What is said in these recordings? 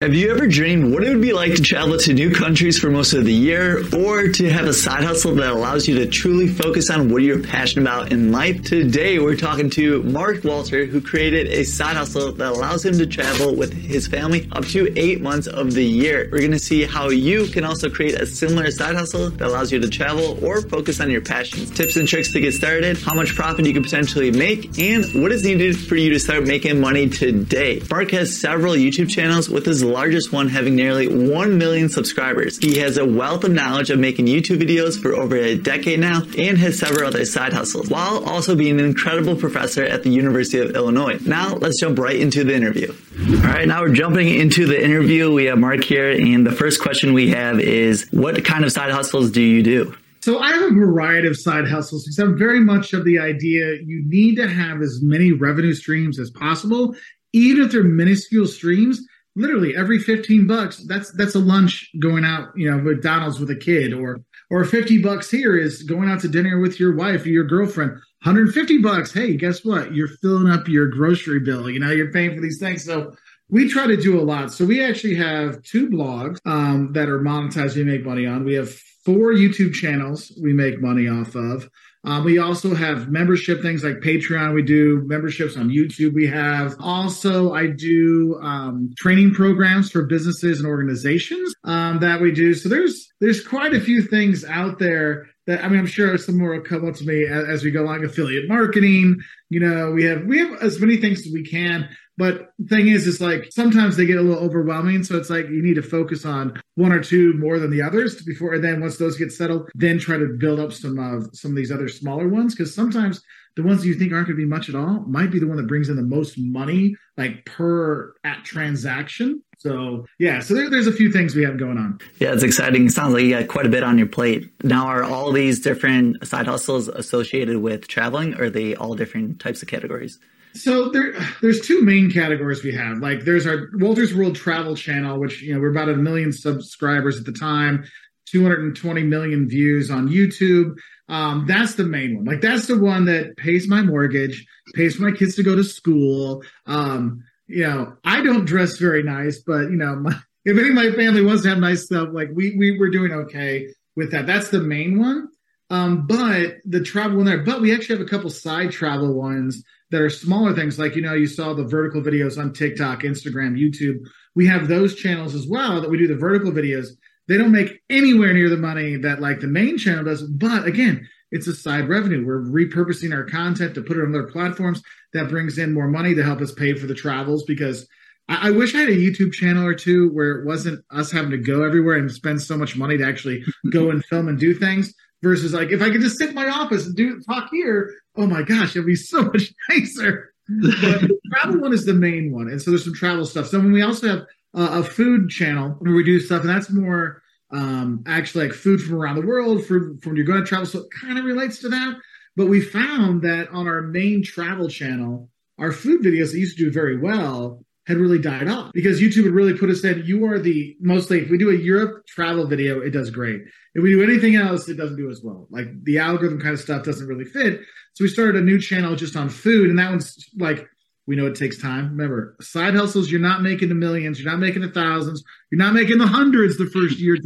Have you ever dreamed what it would be like to travel to new countries for most of the year or to have a side hustle that allows you to truly focus on what you're passionate about in life? Today, we're talking to Mark Walter, who created a side hustle that allows him to travel with his family up to eight months of the year. We're going to see how you can also create a similar side hustle that allows you to travel or focus on your passions, tips and tricks to get started, how much profit you can potentially make, and what is needed for you to start making money today. Mark has several YouTube channels with his largest one having nearly 1 million subscribers. He has a wealth of knowledge of making YouTube videos for over a decade now and has several other side hustles, while also being an incredible professor at the University of Illinois. Now, let's jump right into the interview. All right, now we're jumping into the interview. We have Mark here, and the first question we have is What kind of side hustles do you do? So I have a variety of side hustles because I'm very much of the idea you need to have as many revenue streams as possible, even if they're minuscule streams literally every 15 bucks that's that's a lunch going out you know mcdonald's with a kid or or 50 bucks here is going out to dinner with your wife or your girlfriend. 150 bucks. Hey guess what? You're filling up your grocery bill. You know you're paying for these things. So we try to do a lot. So we actually have two blogs um, that are monetized. We make money on. We have four youtube channels we make money off of um, we also have membership things like Patreon. We do memberships on YouTube. We have also, I do um, training programs for businesses and organizations um, that we do. So there's there's quite a few things out there that I mean, I'm sure some more will come up to me as, as we go along. Affiliate marketing, you know, we have we have as many things as we can. But the thing is, is like sometimes they get a little overwhelming. So it's like you need to focus on one or two more than the others before, and then once those get settled, then try to build up some of some of these other smaller ones. Because sometimes the ones that you think aren't going to be much at all might be the one that brings in the most money, like per at transaction. So yeah, so there, there's a few things we have going on. Yeah, it's exciting. It sounds like you got quite a bit on your plate. Now, are all these different side hustles associated with traveling, or are they all different types of categories? So there, there's two main categories we have. Like there's our Wolters World Travel channel, which you know we're about a million subscribers at the time, 220 million views on YouTube. Um, that's the main one. Like that's the one that pays my mortgage, pays for my kids to go to school. Um, you know, I don't dress very nice, but you know, my, if any of my family wants to have nice stuff, like we we were doing okay with that. That's the main one. Um, but the travel one there, but we actually have a couple side travel ones that are smaller things like you know you saw the vertical videos on tiktok instagram youtube. We have those channels as well that we do the vertical videos. They don't make anywhere near the money that like the main channel does but again it's a side revenue. We're repurposing our content to put it on other platforms. That brings in more money to help us pay for the travels because I, I wish I had a YouTube channel or two where it wasn't us having to go everywhere and spend so much money to actually go and film and do things versus like if I could just sit in my office and do talk here, oh my gosh, it'd be so much nicer. but the travel one is the main one, and so there's some travel stuff. So when we also have uh, a food channel where we do stuff, and that's more um, actually like food from around the world, food from you're going to travel. So it kind of relates to that. But we found that on our main travel channel, our food videos that used to do very well had really died off because YouTube had really put us in. You are the mostly if we do a Europe travel video, it does great. If we do anything else, it doesn't do as well. Like the algorithm kind of stuff doesn't really fit. So we started a new channel just on food, and that one's like we know it takes time. Remember, side hustles, you're not making the millions, you're not making the thousands, you're not making the hundreds the first year.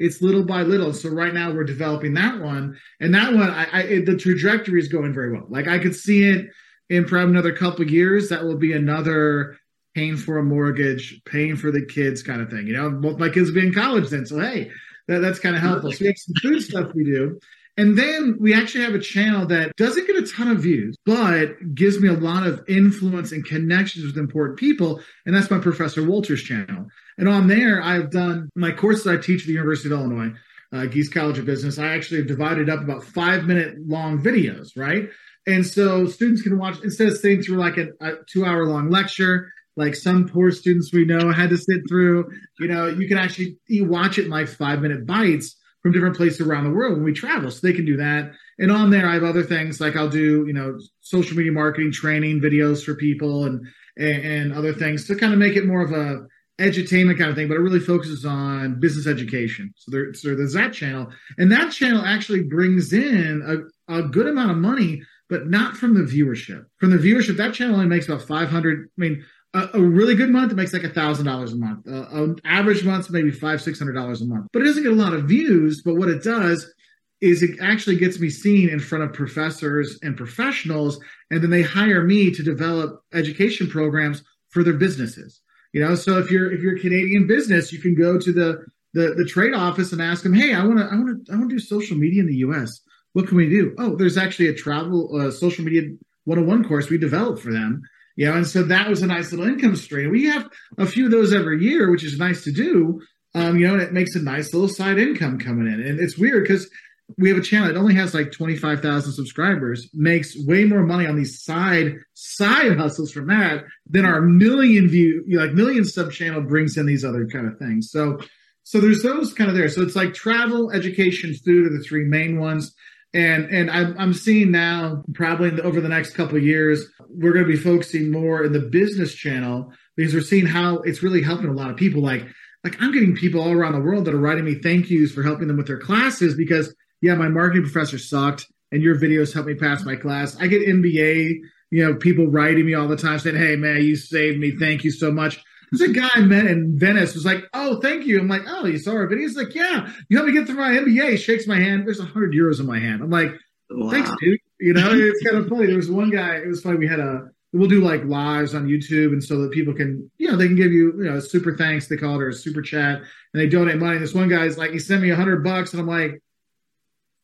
It's little by little. So right now we're developing that one, and that one, I, I the trajectory is going very well. Like I could see it in probably another couple years. That will be another paying for a mortgage, paying for the kids kind of thing. You know, both my kids will be in college then. So, hey, that, that's kind of helpful. So we have some food stuff we do. And then we actually have a channel that doesn't get a ton of views, but gives me a lot of influence and connections with important people. And that's my Professor Wolters channel. And on there, I've done my courses I teach at the University of Illinois, uh, Gies College of Business. I actually have divided up about five minute long videos, right? And so students can watch instead of sitting through like a, a two hour long lecture, like some poor students we know had to sit through. You know, you can actually you watch it in like five minute bites from different places around the world when we travel, so they can do that. And on there, I have other things like I'll do, you know, social media marketing training videos for people and and, and other things to kind of make it more of a edutainment kind of thing, but it really focuses on business education. So, there, so there's that channel, and that channel actually brings in a, a good amount of money, but not from the viewership. From the viewership, that channel only makes about 500. I mean, a, a really good month, it makes like a thousand dollars a month. Uh, an average month, maybe five, six hundred dollars a month. But it doesn't get a lot of views. But what it does is it actually gets me seen in front of professors and professionals, and then they hire me to develop education programs for their businesses. You know, so if you're if you're a Canadian business, you can go to the the, the trade office and ask them, hey, I want to I want to I want to do social media in the U.S. What can we do? Oh, there's actually a travel uh, social media 101 course we developed for them you know, and so that was a nice little income stream. We have a few of those every year, which is nice to do. Um, you know, and it makes a nice little side income coming in. And it's weird because we have a channel that only has like 25,000 subscribers, makes way more money on these side side hustles from that than our million view, like million sub channel brings in these other kind of things. So, so there's those kind of there. So it's like travel, education, food are the three main ones and and I'm, I'm seeing now probably the, over the next couple years we're going to be focusing more in the business channel because we're seeing how it's really helping a lot of people. Like like i'm getting people all around the world that are writing me thank yous for helping them with their classes because yeah my marketing professor sucked and your videos helped me pass my class. I get mba you know people writing me all the time saying hey man you saved me. Thank you so much there's a guy I met in Venice was like, "Oh, thank you." I'm like, "Oh, you saw our video?" He's like, "Yeah, you helped me get through my MBA." He Shakes my hand. There's a hundred euros in my hand. I'm like, wow. "Thanks, dude." You know, it's kind of funny. There was one guy. It was funny. We had a we'll do like lives on YouTube, and so that people can, you know, they can give you, you know, super thanks. They call it or a super chat, and they donate money. This one guy's like, he sent me a hundred bucks, and I'm like,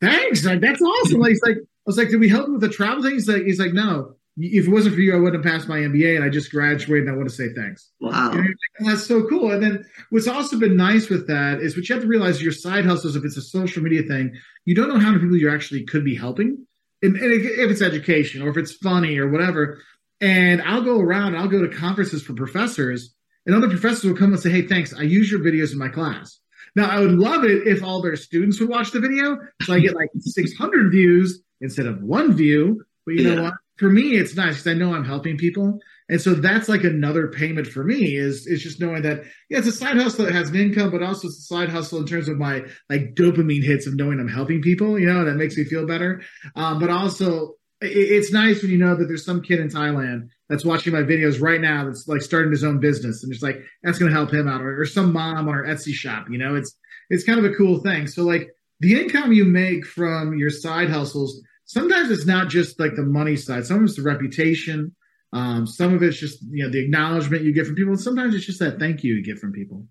"Thanks, like that's awesome." Like he's like, I was like, "Did we help you with the travel thing?" He's like, "He's like, no." If it wasn't for you, I wouldn't have passed my MBA and I just graduated and I want to say thanks. Wow. that's so cool. And then what's also been nice with that is what you have to realize your side hustles, if it's a social media thing, you don't know how many people you actually could be helping. And, and if it's education or if it's funny or whatever. And I'll go around, I'll go to conferences for professors and other professors will come and say, Hey, thanks. I use your videos in my class. Now I would love it if all their students would watch the video. So I get like 600 views instead of one view. But you yeah. know what? For me, it's nice because I know I'm helping people. And so that's like another payment for me is is just knowing that yeah, it's a side hustle that has an income, but also it's a side hustle in terms of my like dopamine hits of knowing I'm helping people. You know, that makes me feel better. Um, but also, it, it's nice when you know that there's some kid in Thailand that's watching my videos right now that's like starting his own business and it's like that's going to help him out, or, or some mom on her Etsy shop. You know, it's it's kind of a cool thing. So like the income you make from your side hustles sometimes it's not just like the money side. Some of it's the reputation. Um, some of it's just you know the acknowledgement you get from people, and sometimes it's just that thank you you get from people.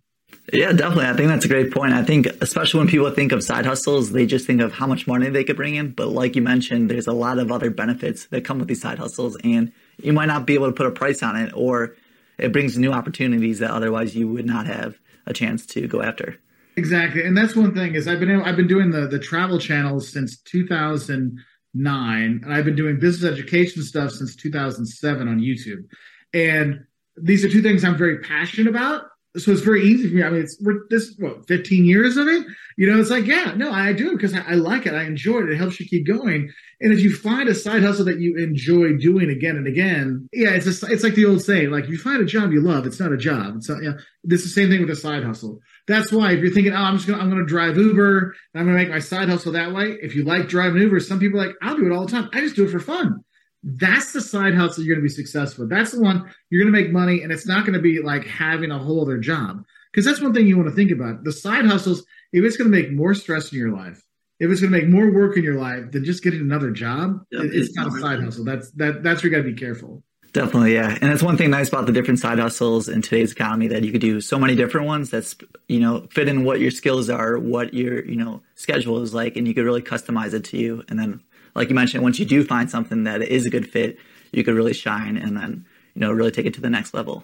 Yeah, definitely. I think that's a great point. I think especially when people think of side hustles, they just think of how much money they could bring in. But like you mentioned, there's a lot of other benefits that come with these side hustles, and you might not be able to put a price on it, or it brings new opportunities that otherwise you would not have a chance to go after. Exactly, and that's one thing is I've been I've been doing the the travel channels since 2000- nine, and I've been doing business education stuff since 2007 on YouTube. And these are two things I'm very passionate about. So it's very easy for me. I mean, it's we're this what 15 years of it. You know, it's like yeah, no, I do it because I, I, like it. I enjoy it. It helps you keep going. And if you find a side hustle that you enjoy doing again and again, yeah, it's a, it's like the old saying, like you find a job you love, it's not a job. It's not, yeah. This is the same thing with a side hustle. That's why if you're thinking, oh, I'm just gonna I'm gonna drive Uber and I'm gonna make my side hustle that way. If you like driving Uber, some people like, I'll do it all the time. I just do it for fun. That's the side hustle you're gonna be successful. That's the one you're gonna make money, and it's not gonna be like having a whole other job. Because that's one thing you want to think about. The side hustles, if it's gonna make more stress in your life, if it's going to make more work in your life than just getting another job, it's, it's, not a side hustle. That's that. That's where you got to be careful. Definitely, yeah. And that's one thing nice about the different side hustles in today's economy that you could do so many different ones that's, you know, fit in what your skills are, what your, you know, schedule is like, and you could really customize it to you. And then, like you mentioned, once you do find something that is a good fit, you could really shine and then, you know, really take it to the next level.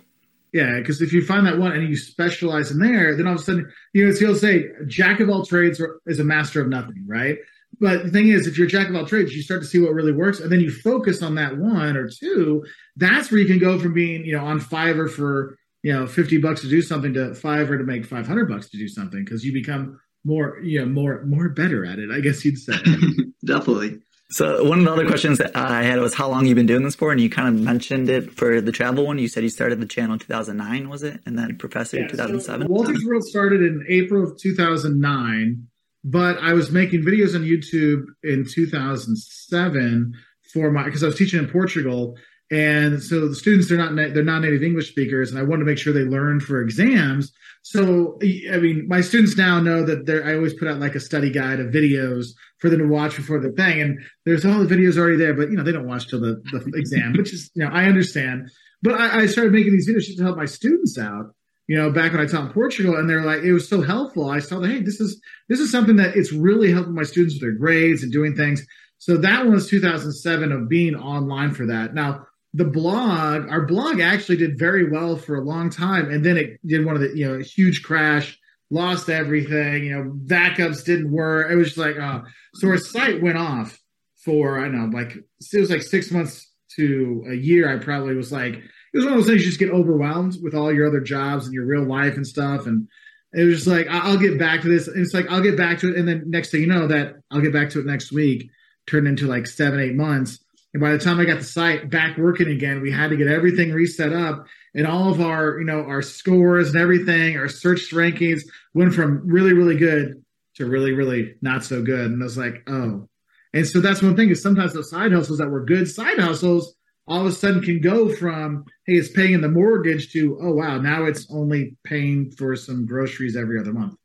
Yeah, because if you find that one and you specialize in there, then all of a sudden, you know, it's you'll say, jack of all trades is a master of nothing, right? But the thing is, if you're a jack of all trades, you start to see what really works, and then you focus on that one or two. That's where you can go from being, you know, on Fiverr for you know fifty bucks to do something to Fiverr to make five hundred bucks to do something because you become more, you know, more more better at it. I guess you'd say. Definitely. So one of the other questions that I had was how long you've been doing this for, and you kind of mentioned it for the travel one. You said you started the channel in 2009, was it? And then Professor yeah, 2007. So Wolters World started in April of 2009 but I was making videos on YouTube in 2007 for my because I was teaching in Portugal and so the students they're not they're not native English speakers, and I wanted to make sure they learned for exams. So I mean, my students now know that I always put out like a study guide of videos for them to watch before the thing, and there's all the videos already there, but you know they don't watch till the, the exam, which is you know I understand. But I, I started making these videos to help my students out you know, back when I taught in Portugal, and they're like, it was so helpful. I saw that, hey, this is this is something that it's really helping my students with their grades and doing things. So that was 2007 of being online for that. Now the blog, our blog actually did very well for a long time, and then it did one of the you know huge crash, lost everything. You know, backups didn't work. It was just like, oh, so our site went off for I don't know, like it was like six months to a year. I probably was like it was one of those things you just get overwhelmed with all your other jobs and your real life and stuff. And it was just like, I'll get back to this. And it's like, I'll get back to it. And then next thing you know, that I'll get back to it next week, turned into like seven, eight months. And by the time I got the site back working again, we had to get everything reset up and all of our, you know, our scores and everything, our search rankings went from really, really good to really, really not so good. And I was like, oh. And so that's one thing is sometimes those side hustles that were good side hustles all of a sudden can go from hey it's paying the mortgage to oh wow now it's only paying for some groceries every other month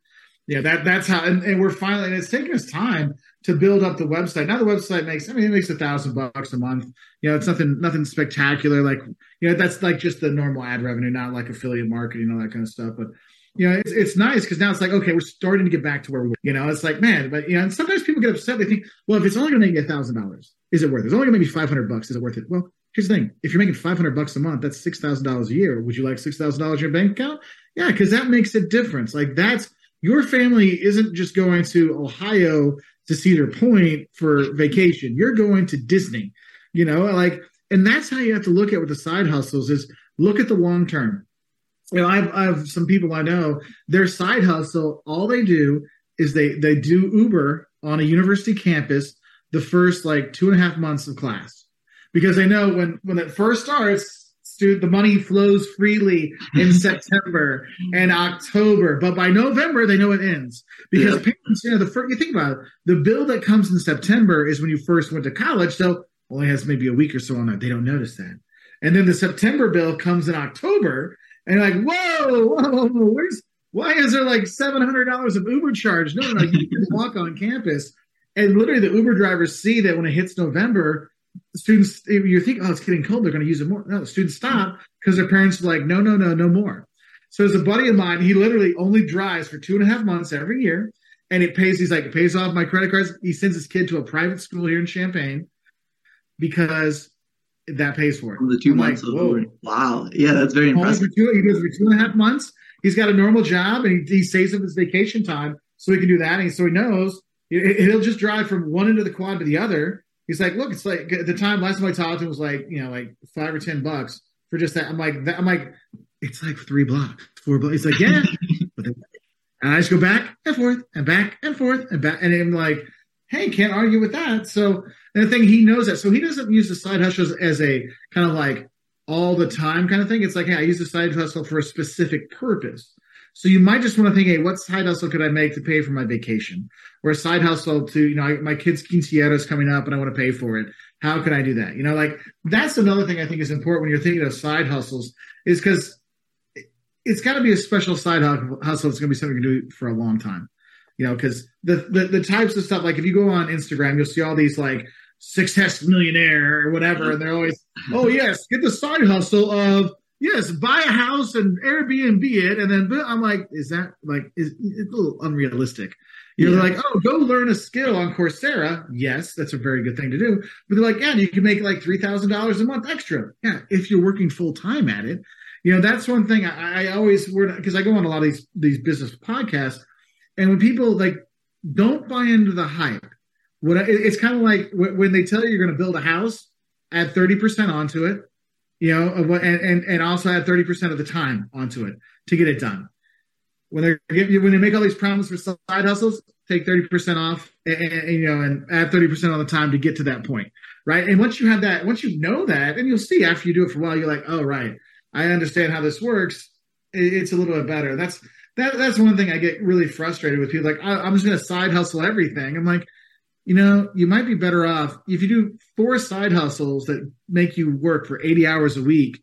yeah that that's how and, and we're finally and it's taking us time to build up the website now the website makes i mean it makes a thousand bucks a month you know it's nothing nothing spectacular like you know that's like just the normal ad revenue not like affiliate marketing all that kind of stuff but you know, it's, it's nice because now it's like, okay, we're starting to get back to where we were. You know, it's like, man, but, you know, and sometimes people get upset. They think, well, if it's only going to make you a $1,000, is it worth it? It's only going to make me 500 bucks. Is it worth it? Well, here's the thing: if you're making five hundred bucks a month, that's six thousand dollars a year. Would you like six thousand dollars in your bank account? Yeah, because that makes a difference. Like that's your family isn't just going to Ohio to Cedar Point for vacation. You're going to Disney. You know, like, and that's how you have to look at with the side hustles is look at the long term. You know, I've, I have some people I know, their side hustle, all they do is they they do Uber on a university campus the first like two and a half months of class because I know when when it first starts, dude, the money flows freely in September and October, but by November they know it ends because yeah. parents, you know, the first you think about it, the bill that comes in September is when you first went to college, so only has maybe a week or so on that. They don't notice that, and then the September bill comes in October, and you're like, whoa, whoa, whoa where's why is there like seven hundred dollars of Uber charge? No, no, no, you can walk on campus. And literally, the Uber drivers see that when it hits November, students you think oh it's getting cold they're going to use it more. No the students stop because their parents are like no no no no more. So as a buddy of mine he literally only drives for two and a half months every year and it pays he's like it pays off my credit cards. He sends his kid to a private school here in champaign because that pays for it. The 2 I'm months like, wow. Yeah that's very impressive. two, he does for two and a half months. He's got a normal job and he, he saves up his vacation time so he can do that and so he knows he'll just drive from one end of the quad to the other he's like, look, it's like at the time last time I talked to him was like, you know, like five or ten bucks for just that. I'm like, that, I'm like, it's like three blocks, four blocks. He's like, yeah. and I just go back and forth and back and forth and back, and I'm like, hey, can't argue with that. So and the thing he knows that, so he doesn't use the side hustles as a kind of like all the time kind of thing. It's like, hey, I use the side hustle for a specific purpose. So you might just want to think, hey, what side hustle could I make to pay for my vacation? Or a side hustle to, you know, my kid's quinceañera is coming up and I want to pay for it. How can I do that? You know, like that's another thing I think is important when you're thinking of side hustles is because it's got to be a special side hustle. It's going to be something you can do for a long time. You know, because the, the the types of stuff like if you go on Instagram, you'll see all these like success millionaire or whatever, mm-hmm. and they're always, oh yes, get the side hustle of yes, buy a house and Airbnb it, and then I'm like, is that like is it's a little unrealistic? You're yeah. like, oh, go learn a skill on Coursera. Yes, that's a very good thing to do. But they're like, yeah, you can make like three thousand dollars a month extra. Yeah, if you're working full time at it. You know, that's one thing I, I always were because I go on a lot of these these business podcasts, and when people like don't buy into the hype, what it's kind of like when they tell you you're going to build a house, add thirty percent onto it you know, and, and, and also add 30% of the time onto it to get it done. When they when they make all these promises for side hustles, take 30% off and, and, you know, and add 30% of the time to get to that point. Right. And once you have that, once you know that, and you'll see after you do it for a while, you're like, oh, right. I understand how this works. It's a little bit better. That's, that, that's one thing I get really frustrated with people. Like, I, I'm just going to side hustle everything. I'm like, you know, you might be better off if you do four side hustles that make you work for 80 hours a week.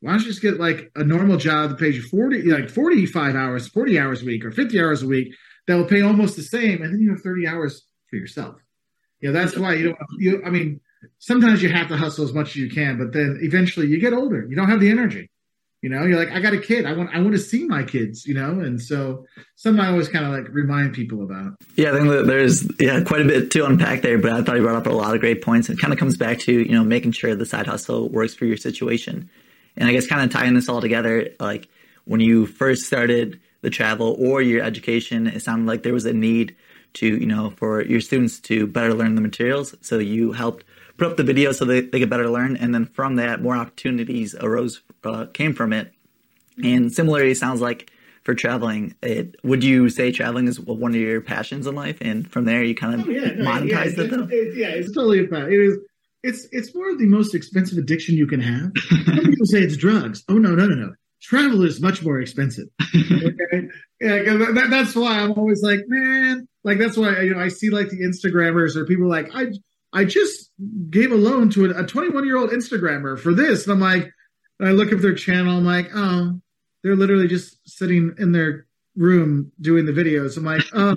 Why don't you just get like a normal job that pays you 40, like 45 hours, 40 hours a week or 50 hours a week that will pay almost the same. And then you have 30 hours for yourself. You know, that's why you don't, you, I mean, sometimes you have to hustle as much as you can, but then eventually you get older. You don't have the energy. You know, you're like, I got a kid. I want, I want to see my kids. You know, and so something I always kind of like remind people about. Yeah, I think that there's yeah quite a bit to unpack there, but I thought you brought up a lot of great points. It kind of comes back to you know making sure the side hustle works for your situation, and I guess kind of tying this all together, like when you first started the travel or your education, it sounded like there was a need to you know for your students to better learn the materials, so you helped put up the video so they, they could better learn. And then from that, more opportunities arose, uh, came from it. And similarly, it sounds like for traveling, it, would you say traveling is one of your passions in life? And from there, you kind of oh, yeah, monetized yeah, it, though? It, yeah, it's totally a fact. It is. It's it's more of the most expensive addiction you can have. Some people say it's drugs. Oh no, no, no, no. Travel is much more expensive. Okay? yeah, that, that's why I'm always like, man, like that's why you know I see like the Instagrammers or people like I I just gave a loan to a 21 year old Instagrammer for this. And I'm like, I look up their channel. I'm like, oh, they're literally just sitting in their room doing the videos. I'm like, oh,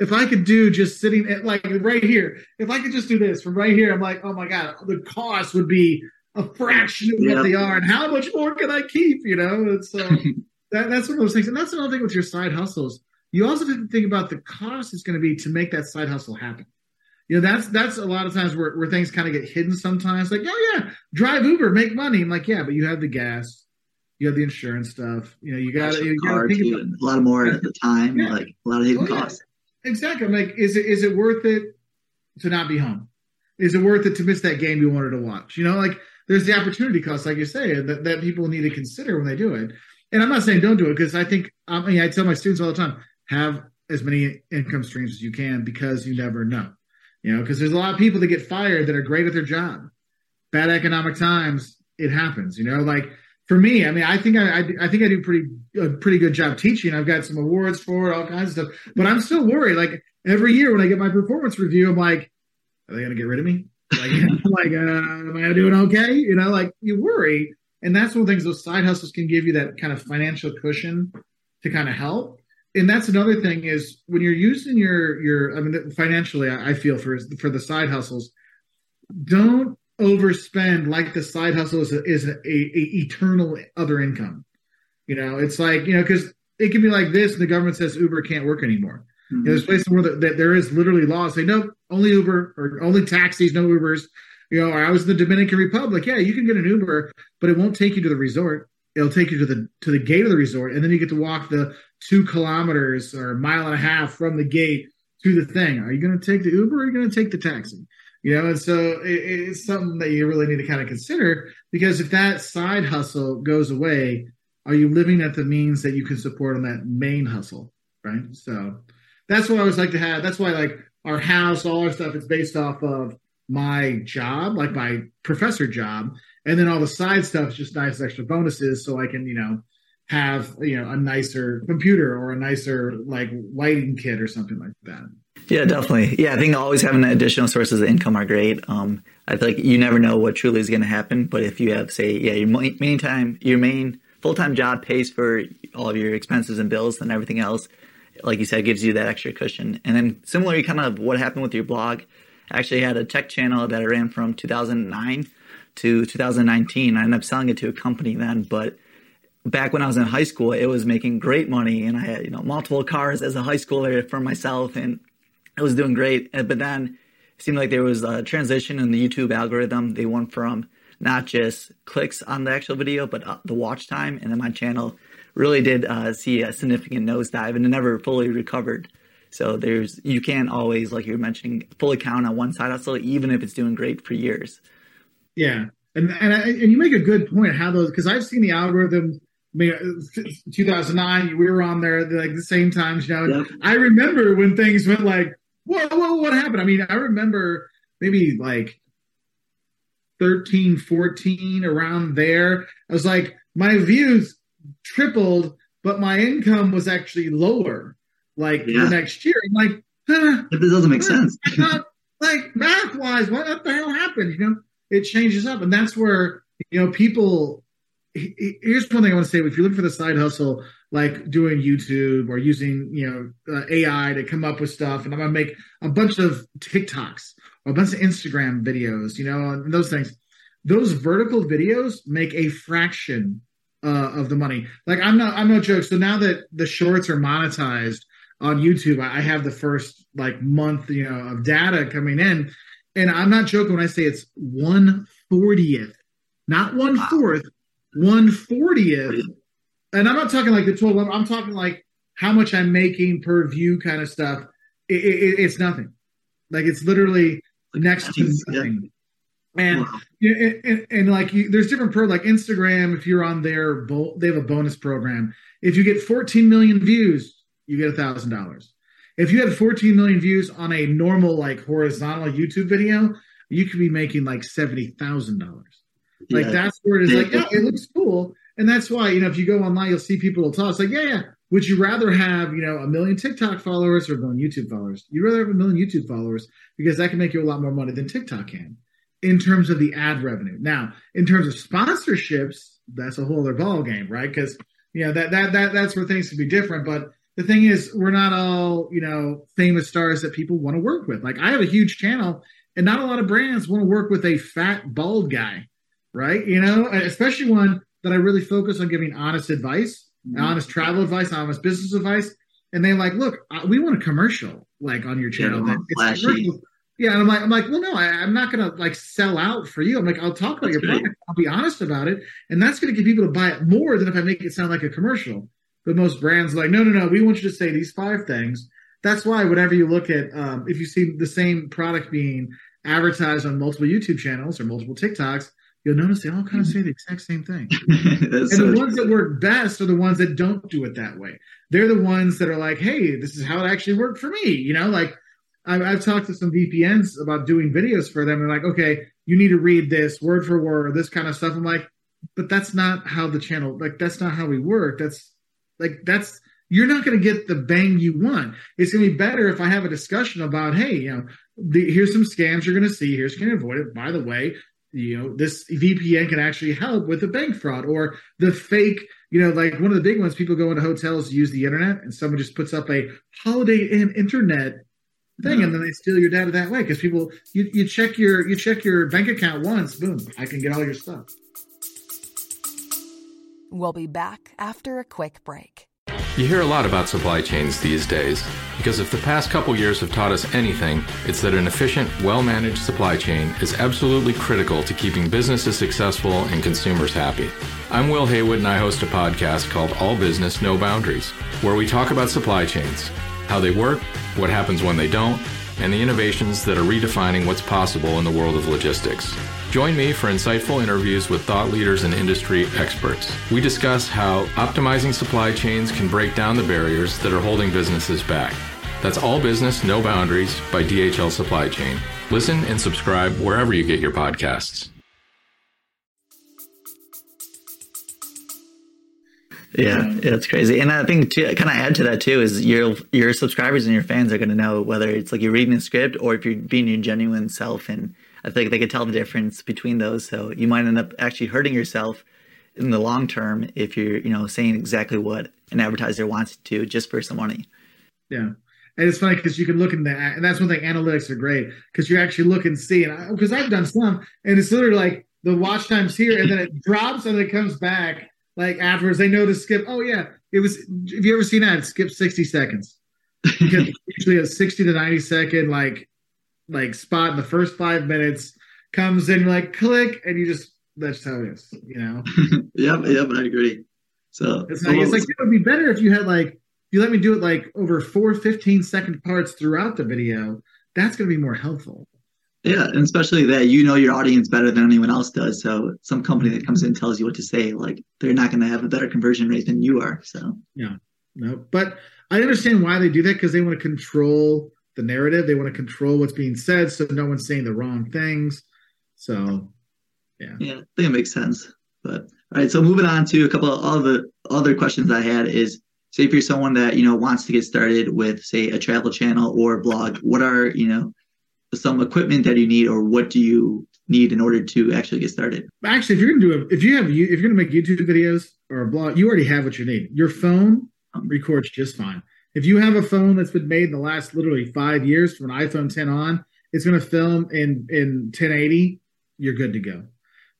if I could do just sitting at like right here, if I could just do this from right here, I'm like, oh my God, the cost would be a fraction of what they are. And how much more can I keep? You know? And so that, that's one of those things. And that's another thing with your side hustles. You also have to think about the cost it's going to be to make that side hustle happen you know that's that's a lot of times where, where things kind of get hidden sometimes like oh yeah drive uber make money. I'm like yeah but you have the gas you have the insurance stuff you know you got you a lot of more at the time yeah. like a lot of hidden oh, costs. Yeah. exactly. I'm like is it is it worth it to not be home? Is it worth it to miss that game you wanted to watch? You know like there's the opportunity cost like you say that, that people need to consider when they do it. And i'm not saying don't do it because i think um, I, mean, I tell my students all the time have as many income streams as you can because you never know you know, because there's a lot of people that get fired that are great at their job. Bad economic times, it happens. You know, like for me, I mean, I think I, I, I think I do pretty a pretty good job teaching. I've got some awards for it, all kinds of stuff. But I'm still worried. Like every year when I get my performance review, I'm like, are they to get rid of me? Like, like, uh, am I doing okay? You know, like you worry, and that's one of the things. Those side hustles can give you that kind of financial cushion to kind of help and that's another thing is when you're using your your I mean financially I, feel for for the side hustles, don't overspend like the side hustle is a, is a, a, eternal other income. You know, it's like you know because it can be like this, and the government says Uber can't work anymore. Mm-hmm. You know, there's places where the, that there is literally laws say no, only Uber or only taxis, no Ubers. You know, I was in the Dominican Republic. Yeah, you can get an Uber, but it won't take you to the resort it'll take you to the to the gate of the resort and then you get to walk the two kilometers or a mile and a half from the gate to the thing. Are you going to take the uber or are you going to take the taxi? You know and so it, it's something that you really need to kind of consider because if that side hustle goes away are you living at the means that you can support on that main hustle right? So that's what i always like to have. That's why like our house all our stuff is based off of my job like my professor job and then all the side stuff is just nice extra bonuses so i can you know have you know a nicer computer or a nicer like lighting kit or something like that. Yeah definitely. Yeah i think always having additional sources of income are great. Um i feel like you never know what truly is going to happen but if you have say yeah your main time your main full-time job pays for all of your expenses and bills and everything else like you said gives you that extra cushion. And then similarly kind of what happened with your blog. I actually had a tech channel that I ran from 2009 to 2019. I ended up selling it to a company then, but back when I was in high school, it was making great money, and I had you know multiple cars as a high schooler for myself, and it was doing great. But then it seemed like there was a transition in the YouTube algorithm. They went from not just clicks on the actual video, but uh, the watch time, and then my channel really did uh, see a significant nosedive, and it never fully recovered. So there's you can't always, like you were mentioning, fully count on one side hustle, even if it's doing great for years. Yeah, and and I, and you make a good point how those because I've seen the algorithm. I mean, 2009, we were on there like the same times, you know. Yep. I remember when things went like, whoa, whoa, what happened? I mean, I remember maybe like 13, 14, around there. I was like, my views tripled, but my income was actually lower. Like yeah. the next year, I'm like, huh, this doesn't make sense. I like math wise, what the hell happened? You know, it changes up, and that's where you know people. Here's one thing I want to say: if you're looking for the side hustle, like doing YouTube or using you know uh, AI to come up with stuff, and I'm gonna make a bunch of TikToks or a bunch of Instagram videos, you know, and those things. Those vertical videos make a fraction uh, of the money. Like I'm not, I'm no joke. So now that the shorts are monetized on YouTube, I have the first like month, you know, of data coming in, and I'm not joking when I say it's one fortieth, not one fourth, one fortieth. And I'm not talking like the total. I'm talking like how much I'm making per view, kind of stuff. It, it, it's nothing. Like it's literally next to nothing. And, wow. and, and, and, like you, there's different pro like Instagram. If you're on their, bo- they have a bonus program. If you get 14 million views, you get a thousand dollars. If you had 14 million views on a normal like horizontal YouTube video, you could be making like seventy thousand dollars. Like yeah. that's where it is. Like, yeah, it looks cool, and that's why you know if you go online, you'll see people will talk. It's like, yeah, yeah. Would you rather have you know a million TikTok followers or a million YouTube followers? You'd rather have a million YouTube followers because that can make you a lot more money than TikTok can in terms of the ad revenue. Now, in terms of sponsorships, that's a whole other ball game, right? Because you know that that that that's where things can be different. But the thing is, we're not all you know famous stars that people want to work with. Like I have a huge channel, and not a lot of brands want to work with a fat bald guy, right? You know, especially one that I really focus on giving honest advice, mm-hmm. honest travel advice, honest business advice. And they like, look, we want a commercial like on your channel. Yeah, commercial yeah, and I'm like, I'm like, well, no, I, am not gonna like sell out for you. I'm like, I'll talk about that's your great. product. I'll be honest about it, and that's gonna get people to buy it more than if I make it sound like a commercial. But most brands like, no, no, no, we want you to say these five things. That's why whenever you look at, um, if you see the same product being advertised on multiple YouTube channels or multiple TikToks, you'll notice they all kind of say the exact same thing. and so the ones that work best are the ones that don't do it that way. They're the ones that are like, hey, this is how it actually worked for me. You know, like I've, I've talked to some VPNs about doing videos for them. They're like, okay, you need to read this word for word, this kind of stuff. I'm like, but that's not how the channel, like, that's not how we work. That's like, that's, you're not going to get the bang you want. It's going to be better if I have a discussion about, hey, you know, the, here's some scams you're going to see. Here's going to avoid it. By the way, you know, this VPN can actually help with the bank fraud or the fake, you know, like one of the big ones, people go into hotels use the internet and someone just puts up a holiday inn internet thing, and then they steal your data that way because people you, you check your you check your bank account once, boom, I can get all your stuff. We'll be back after a quick break. You hear a lot about supply chains these days because if the past couple years have taught us anything, it's that an efficient, well managed supply chain is absolutely critical to keeping businesses successful and consumers happy. I'm Will Haywood and I host a podcast called All Business, No Boundaries, where we talk about supply chains how they work, what happens when they don't, and the innovations that are redefining what's possible in the world of logistics. Join me for insightful interviews with thought leaders and industry experts. We discuss how optimizing supply chains can break down the barriers that are holding businesses back. That's All Business, No Boundaries by DHL Supply Chain. Listen and subscribe wherever you get your podcasts. Yeah, mm-hmm. yeah, it's crazy. And I think to kind of add to that too is your your subscribers and your fans are going to know whether it's like you're reading a script or if you're being your genuine self. And I think they could tell the difference between those. So you might end up actually hurting yourself in the long term if you're you know saying exactly what an advertiser wants to just for some money. Yeah. And it's funny because you can look in that, and that's one thing. Analytics are great because you actually look and see. And because I've done some, and it's literally like the watch times here, and then it drops and then it comes back, like afterwards they know to skip. Oh yeah, it was. Have you ever seen that? Skip sixty seconds. usually a sixty to ninety second like like spot in the first five minutes comes in like click and you just that's how it is. You know. yep. Yep. I agree. So it's like, it's like it would be better if you had like you let me do it like over four 15 second parts throughout the video. That's going to be more helpful. Yeah, and especially that you know your audience better than anyone else does. So some company that comes in and tells you what to say, like they're not going to have a better conversion rate than you are. So yeah, no, but I understand why they do that because they want to control the narrative. They want to control what's being said, so no one's saying the wrong things. So yeah, yeah, I think it makes sense. But all right, so moving on to a couple of other other questions I had is say if you're someone that you know wants to get started with say a travel channel or blog, what are you know some equipment that you need, or what do you need in order to actually get started? Actually, if you're gonna do it, if you have if you're gonna make YouTube videos or a blog, you already have what you need. Your phone um, records just fine. If you have a phone that's been made in the last literally five years from an iPhone 10 on, it's gonna film in in 1080. You're good to go.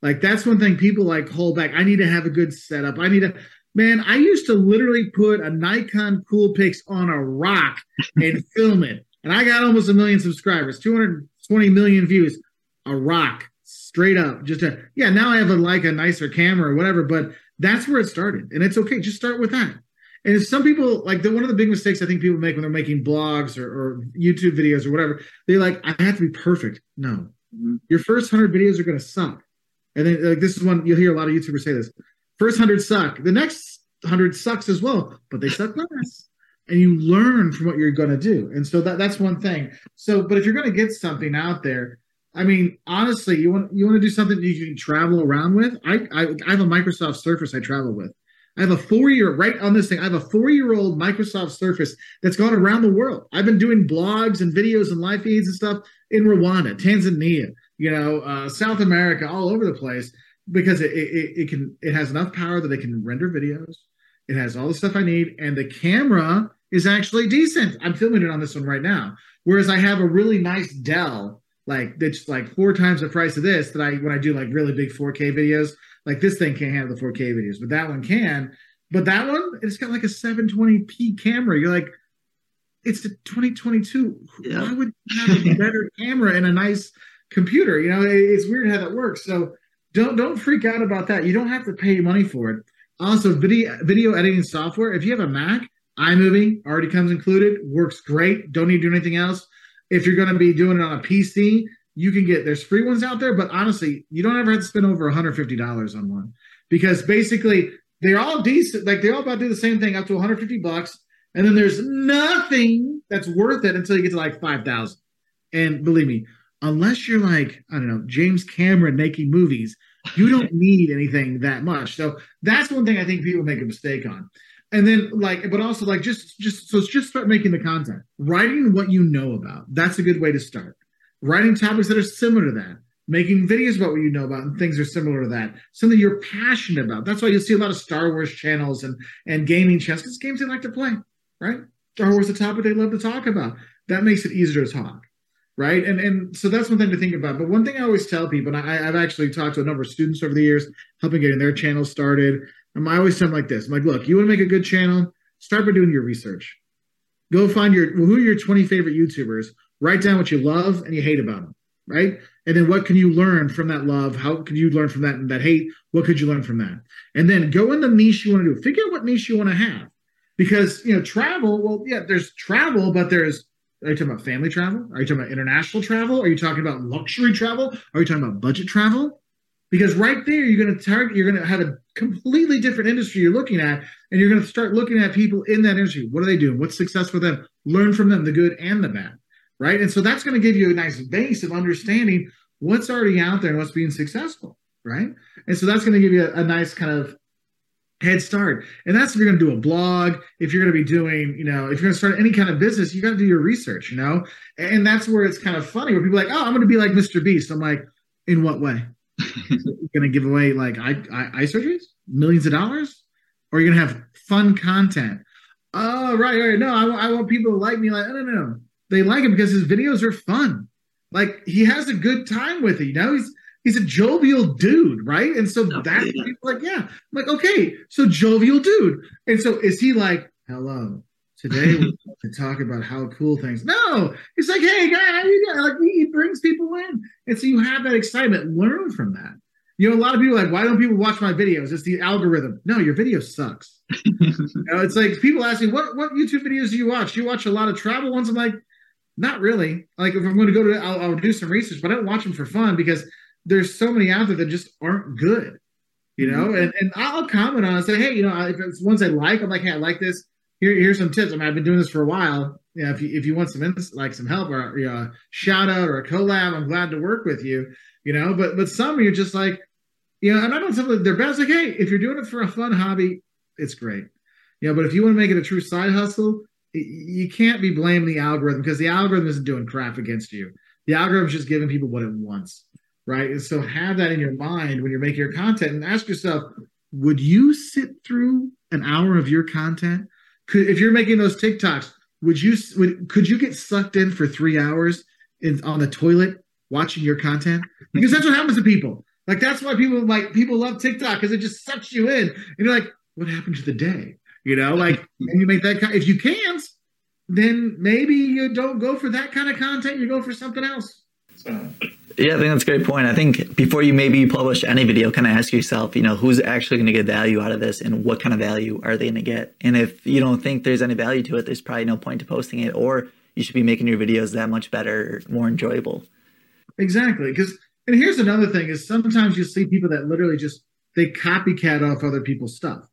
Like that's one thing people like hold back. I need to have a good setup. I need to man, I used to literally put a Nikon Coolpix on a rock and film it. And I got almost a million subscribers, 220 million views. A rock, straight up. Just a yeah, now I have a like a nicer camera or whatever, but that's where it started. And it's okay. Just start with that. And if some people like the one of the big mistakes I think people make when they're making blogs or, or YouTube videos or whatever, they're like, I have to be perfect. No. Mm-hmm. Your first hundred videos are gonna suck. And then like this is one you'll hear a lot of YouTubers say this. First hundred suck. The next hundred sucks as well, but they suck less. And you learn from what you're going to do. And so that that's one thing. So, but if you're going to get something out there, I mean, honestly, you want you want to do something you can travel around with. I, I I have a Microsoft Surface I travel with. I have a four year right on this thing. I have a four year old Microsoft Surface that's gone around the world. I've been doing blogs and videos and live feeds and stuff in Rwanda, Tanzania, you know, uh, South America, all over the place because it, it, it can it has enough power that it can render videos. It has all the stuff I need, and the camera is actually decent. I'm filming it on this one right now. Whereas I have a really nice Dell, like that's like four times the price of this. That I when I do like really big 4K videos, like this thing can't handle the 4K videos, but that one can. But that one, it's got like a 720p camera. You're like, it's the 2022. Yeah. Why would you have a better camera and a nice computer? You know, it's weird how that works. So don't don't freak out about that. You don't have to pay money for it. Also, video video editing software. If you have a Mac, iMovie already comes included. Works great. Don't need to do anything else. If you're going to be doing it on a PC, you can get there's free ones out there, but honestly, you don't ever have to spend over $150 on one because basically they're all decent. Like they all about do the same thing up to 150 bucks, and then there's nothing that's worth it until you get to like 5,000. And believe me, unless you're like I don't know James Cameron making movies, you don't need anything that much. So that's one thing I think people make a mistake on. And then like, but also like just just so it's just start making the content. Writing what you know about. That's a good way to start. Writing topics that are similar to that. Making videos about what you know about and things are similar to that. Something you're passionate about. That's why you'll see a lot of Star Wars channels and and gaming channels because games they like to play, right? Star Wars the topic they love to talk about. That makes it easier to talk right? And and so that's one thing to think about. But one thing I always tell people, and I, have actually talked to a number of students over the years, helping getting their channels started. Um, I always tell them like this: I'm like, look, you want to make a good channel, start by doing your research. Go find your who are your 20 favorite YouTubers. Write down what you love and you hate about them, right? And then what can you learn from that love? How can you learn from that and that hate? What could you learn from that? And then go in the niche you want to do. Figure out what niche you want to have. Because you know, travel, well, yeah, there's travel, but there's are you talking about family travel? Are you talking about international travel? Are you talking about luxury travel? Are you talking about budget travel? Because right there, you're going to target, you're going to have a completely different industry you're looking at, and you're going to start looking at people in that industry. What are they doing? What's success for them? Learn from them, the good and the bad, right? And so that's going to give you a nice base of understanding what's already out there and what's being successful, right? And so that's going to give you a, a nice kind of head start. And that's if you're going to do a blog, if you're going to be doing, you know, if you're going to start any kind of business, you got to do your research, you know? And that's where it's kind of funny where people are like, oh, I'm going to be like Mr. Beast. I'm like, in what way? You're going to give away like eye, eye, eye surgeries, millions of dollars? Or you're going to have fun content? Oh, right, right. No, I, I want people to like me. Like, no, no, no. They like him because his videos are fun. Like he has a good time with it. You know, he's he's a jovial dude, right? And so oh, that's yeah. like, yeah, I'm like, okay, so jovial dude. And so is he like, hello, today we're to talk about how cool things. No, he's like, hey, guy, how you doing? Like he brings people in. And so you have that excitement. Learn from that. You know, a lot of people like, why don't people watch my videos? It's the algorithm. No, your video sucks. you know, it's like people ask me, what what YouTube videos do you watch? Do you watch a lot of travel ones? I'm like, not really. Like if I'm going to go to, I'll, I'll do some research, but I don't watch them for fun because there's so many out there that just aren't good, you know. Mm-hmm. And and I'll comment on it, say, hey, you know, if it's ones I like, I'm like, hey, I like this. Here, here's some tips. I mean, I've been doing this for a while. Yeah, if you if you want some ins- like some help or you know, a shout out or a collab, I'm glad to work with you. You know, but but some you're just like, you know, and I don't say they're bad. It's like, hey, if you're doing it for a fun hobby, it's great. You know, but if you want to make it a true side hustle, you can't be blaming the algorithm because the algorithm isn't doing crap against you The algorithm's just giving people what it wants, right? And so have that in your mind when you're making your content and ask yourself, would you sit through an hour of your content? Could, if you're making those TikToks, would you would, could you get sucked in for three hours in, on the toilet watching your content? Because that's what happens to people. Like that's why people like people love TikTok because it just sucks you in, and you're like, what happened to the day? You know, like and you make that kind, if you can't, then maybe you don't go for that kind of content. You go for something else. So. Yeah, I think that's a great point. I think before you maybe publish any video, kind of ask yourself, you know, who's actually going to get value out of this and what kind of value are they going to get? And if you don't think there's any value to it, there's probably no point to posting it, or you should be making your videos that much better, more enjoyable. Exactly. Because, and here's another thing is sometimes you see people that literally just, they copycat off other people's stuff.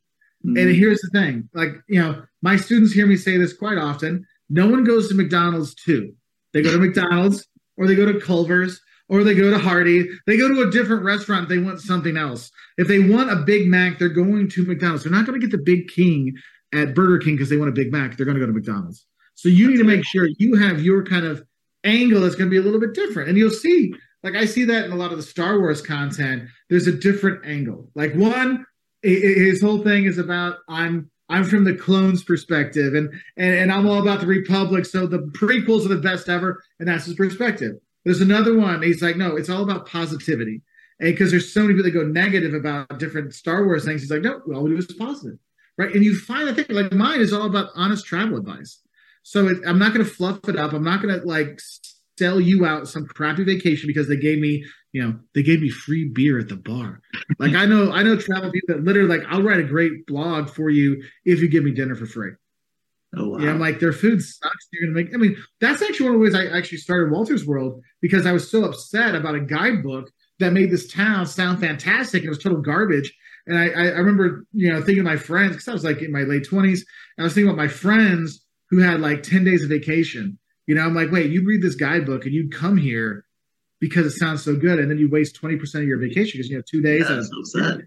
Mm-hmm. And here's the thing like, you know, my students hear me say this quite often. No one goes to McDonald's too. They go to McDonald's or they go to Culver's or they go to Hardy. They go to a different restaurant. They want something else. If they want a Big Mac, they're going to McDonald's. They're not going to get the Big King at Burger King because they want a Big Mac. They're going to go to McDonald's. So you need to make sure you have your kind of angle that's going to be a little bit different. And you'll see, like I see that in a lot of the Star Wars content. There's a different angle. Like one, his whole thing is about I'm I'm from the clones perspective, and and, and I'm all about the Republic. So the prequels are the best ever, and that's his perspective. There's another one. He's like, no, it's all about positivity. And because there's so many people that go negative about different Star Wars things, he's like, no, all we do is positive. Right. And you find, I think, like mine is all about honest travel advice. So it, I'm not going to fluff it up. I'm not going to like sell you out some crappy vacation because they gave me, you know, they gave me free beer at the bar. Like I know, I know travel people that literally like, I'll write a great blog for you if you give me dinner for free. Oh, wow. Yeah, I'm like their food sucks. You're gonna make. I mean, that's actually one of the ways I actually started Wolters World because I was so upset about a guidebook that made this town sound fantastic and it was total garbage. And I, I remember, you know, thinking of my friends because I was like in my late 20s. I was thinking about my friends who had like 10 days of vacation. You know, I'm like, wait, you read this guidebook and you'd come here because it sounds so good, and then you waste 20% of your vacation because you have two days. Yeah, so